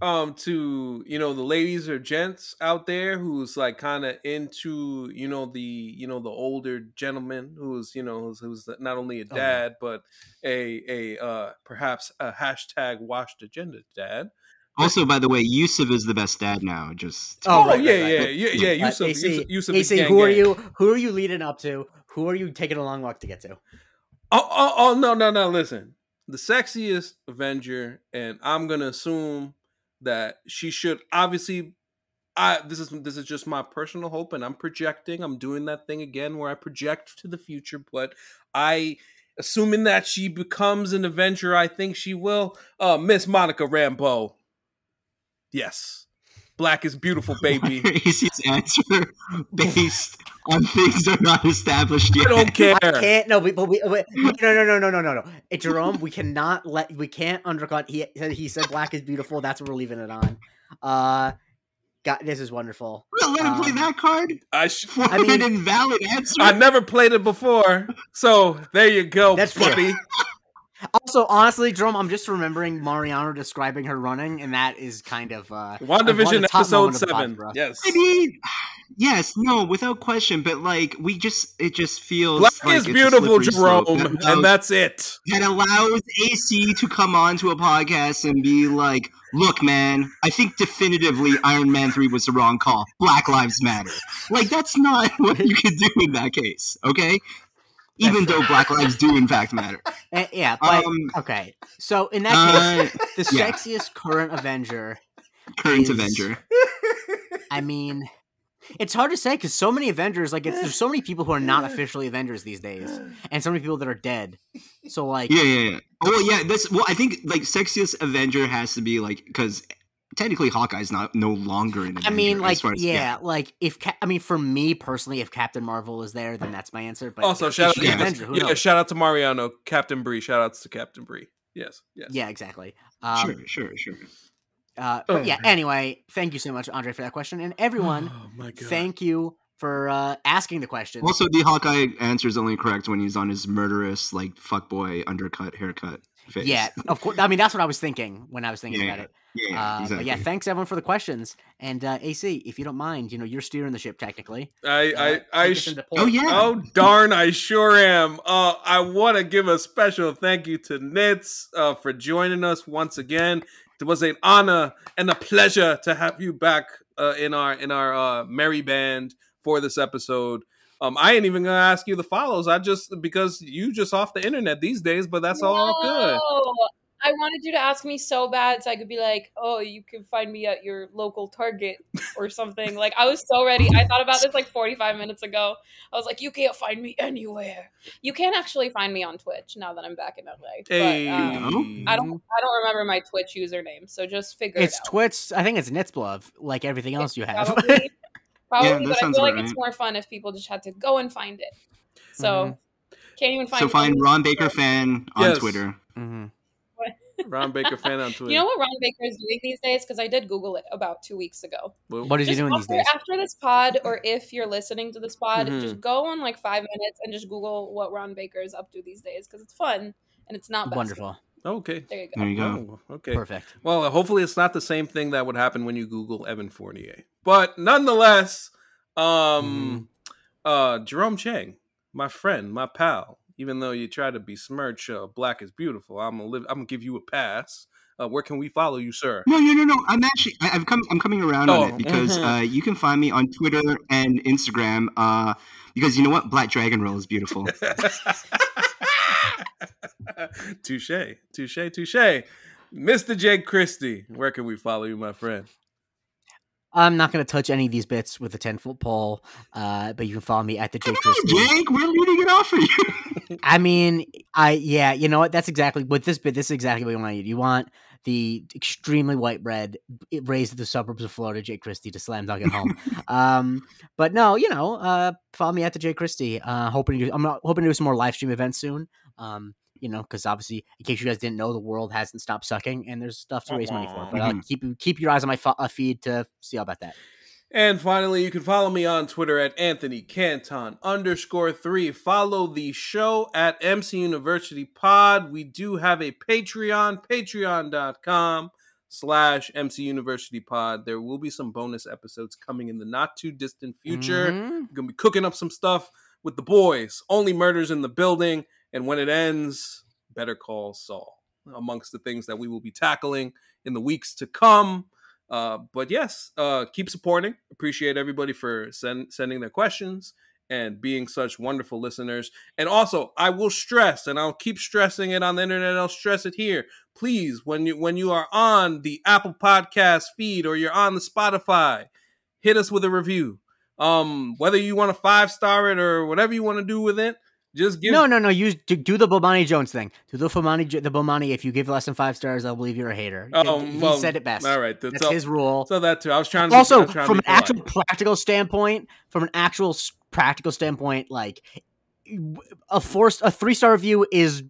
um, to you know the ladies or gents out there who's like kind of into you know the you know the older gentleman who's you know who's, who's not only a Oh, yeah. dad but a a uh perhaps a hashtag washed agenda dad. Also, by the way, Yusuf is the best dad now. Just Oh, Oh, right, yeah, right, yeah, right. yeah, yeah. Uh, Yusuf, AC, Yusuf, Yusuf AC, gang, who are gang. you? Who are you leading up to? Who are you taking a long walk to get to? Oh, oh, oh, no, no, no. Listen, the sexiest Avenger, and I'm gonna assume that she should obviously I this is this is just my personal hope, and I'm projecting. I'm doing that thing again where I project to the future, but I assuming that she becomes an Avenger, I think she will. Uh, Miss Monica Rambeau. Yes, black is beautiful, baby. is his answer based on things that are not established yet? I don't care. I can't. No, we, but we, no, no, no, no, no, no, no. Jerome, we cannot let. We can't undercut. He said he said black is beautiful. That's what we're leaving it on. Uh, God, this is wonderful. We'll let him play Um, that card I sh- for I mean- an invalid answer. I never played it before, so there you go, That's true. buddy. Also, honestly, Jerome, I'm just remembering Mariano describing her running, and that is kind of uh, WandaVision one of episode moment of the pod seven. for. Yes, I mean, yes, no, without question. But like, we just it just feels black like is it's beautiful, slippery Jerome, that and that's it. that allows AC to come on to a podcast and be like, "Look, man, I think definitively Iron Man three was the wrong call. Black Lives Matter." Like, that's not what you can do in that case, okay? Even though Black Lives do in fact matter. Eh, yeah, but Um, okay. So in that case, uh, the yeah. sexiest current Avenger. current is- Avenger. I mean, it's hard to say because so many Avengers, like it's, there's so many people who are not officially Avengers these days, and so many people that are dead. So like, Yeah, yeah, yeah. Oh, well, yeah. That's well. I think like sexiest Avenger has to be like because technically Hawkeye's not no longer an Avenger. I mean, like, far as- yeah, like if Ca- I mean, for me personally, if Captain Marvel is there, then that's my answer. But Also, if shout out, she's an yeah. Avenger. Who yeah, knows? shout out to Mariano, Captain Brie. Shout outs to Captain Brie. Yes, yes. Yeah, exactly. Um, sure, sure, sure. Uh, but Oh, yeah. man. Anyway, thank you so much, Andre, for that question, and everyone, Oh my god. thank you for uh, asking the question. Also, the Hawkeye answer is only correct when he's on his murderous, like fuckboy undercut haircut face. yeah, of course. I mean, that's what I was thinking when I was thinking Yeah, about it. yeah, Uh, exactly. But yeah, thanks everyone for the questions. And uh, AC, if you don't mind, you know, you're steering the ship technically. I Uh, I I. take us Sh- oh yeah. Oh darn! I sure am. Uh, I want to give a special thank you to Nitz uh, for joining us once again. It was an honor and a pleasure to have you back uh, in our in our uh, merry band for this episode. Um, I ain't even gonna ask you the follows. I just because you just off the internet these days, but that's all good. I wanted you to ask me so bad so I could be like, oh, you can find me at your local Target or something. like, I was so ready. I thought about this like 45 minutes ago. I was like, you can't find me anywhere. You can actually find me on Twitch now that I'm back in LA. Hey, But, um, I don't I don't remember my Twitch username, so just figure It's it out. Twitch. I think it's Nitzblov, like everything else you have. Probably, probably that but I feel like about it's more fun if people just had to go and find it. So Mhm. can't even find so find Ron Baker fan on Yes. Twitter. hmm Ron Baker fan on Twitter. You know what Ron Baker is doing these days? Because I did Google it about two weeks ago. Well, What is he Just doing these days? after this pod, or if you're listening to this pod, Mhm. just go on like five minutes and just Google what Ron Baker is up to these days because it's fun and it's not basketball. Wonderful. Okay. There you go. There you go. Oh, okay. Perfect. Well, uh, hopefully it's not the same thing that would happen when you Google Evan Fournier. But nonetheless, um, uh, Jerome Chang, my friend, my pal. Even though you try to besmirch uh, "Black is Beautiful," I'm gonna live. I'm gonna give you a pass. Uh, where can we follow you, sir? No, no, no, no. I'm actually I, I've come I'm coming around Oh, on it because mhm. uh, you can find me on Twitter and Instagram. Uh, because you know what, Black Dragon Roll is beautiful. touche, touche, touche. Mr. Jake Christie, where can we follow you, my friend? I'm not going to touch any of these bits with a 10 foot pole, uh, but you can follow me at the Jake Come Christie. Jake, we're leading it off for you. I mean, I yeah, you know what? That's exactly what this bit. This is exactly what you want. You want the extremely white bread raised in the suburbs of Florida, Jay Christie, to slam dunk at home. um, but no, you know, uh, follow me at the Jay Christie. Uh, hoping to do, I'm hoping to do some more live stream events soon. Um, you know, because obviously, in case you guys didn't know, the world hasn't stopped sucking, and there's stuff to raise money for. But uh, keep keep your eyes on my fo- uh, feed to see all about that. And finally, you can follow me on Twitter at Anthony Canton underscore three. Follow the show at MC University Pod. We do have a Patreon, patreon.com slash MC University Pod. There will be some bonus episodes coming in the not too distant future. Mhm. We're gonna be cooking up some stuff with the boys. Only murders in the building, and when it ends, Better Call Saul. Amongst the things that we will be tackling in the weeks to come. Uh, but yes, uh, keep supporting. Appreciate everybody for send, sending their questions and being such wonderful listeners. And also, I will stress, and I'll keep stressing it on the internet. I'll stress it here. Please, when you when you are on the Apple Podcast feed or you're on the Spotify, hit us with a review. Um, whether you want to five star it or whatever you want to do with it, just give. No, no, no. Use do, do the Bomani Jones thing. Do the Bomani the Bomani. If you give less than five stars, I'll believe you're a hater. Oh, he well, said it best. All right, That's so, his rule. so that too. I was trying to also, trying to from be an actual practical standpoint, from an actual practical standpoint, like a four, a three star review is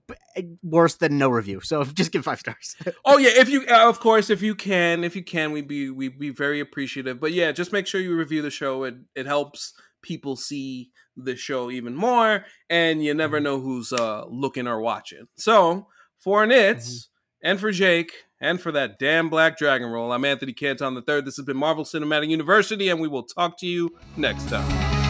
worse than no review. So just give five stars. Oh yeah, if you uh, of course if you can, if you can, we'd be we'd be very appreciative. But yeah, just make sure you review the show. It it helps people see the show even more, and you never know who's uh looking or watching. So for Nitz and for Jake and for that damn black dragon roll, I'm Anthony Canton the third. This has been Marvel Cinematic University, and we will talk to you next time.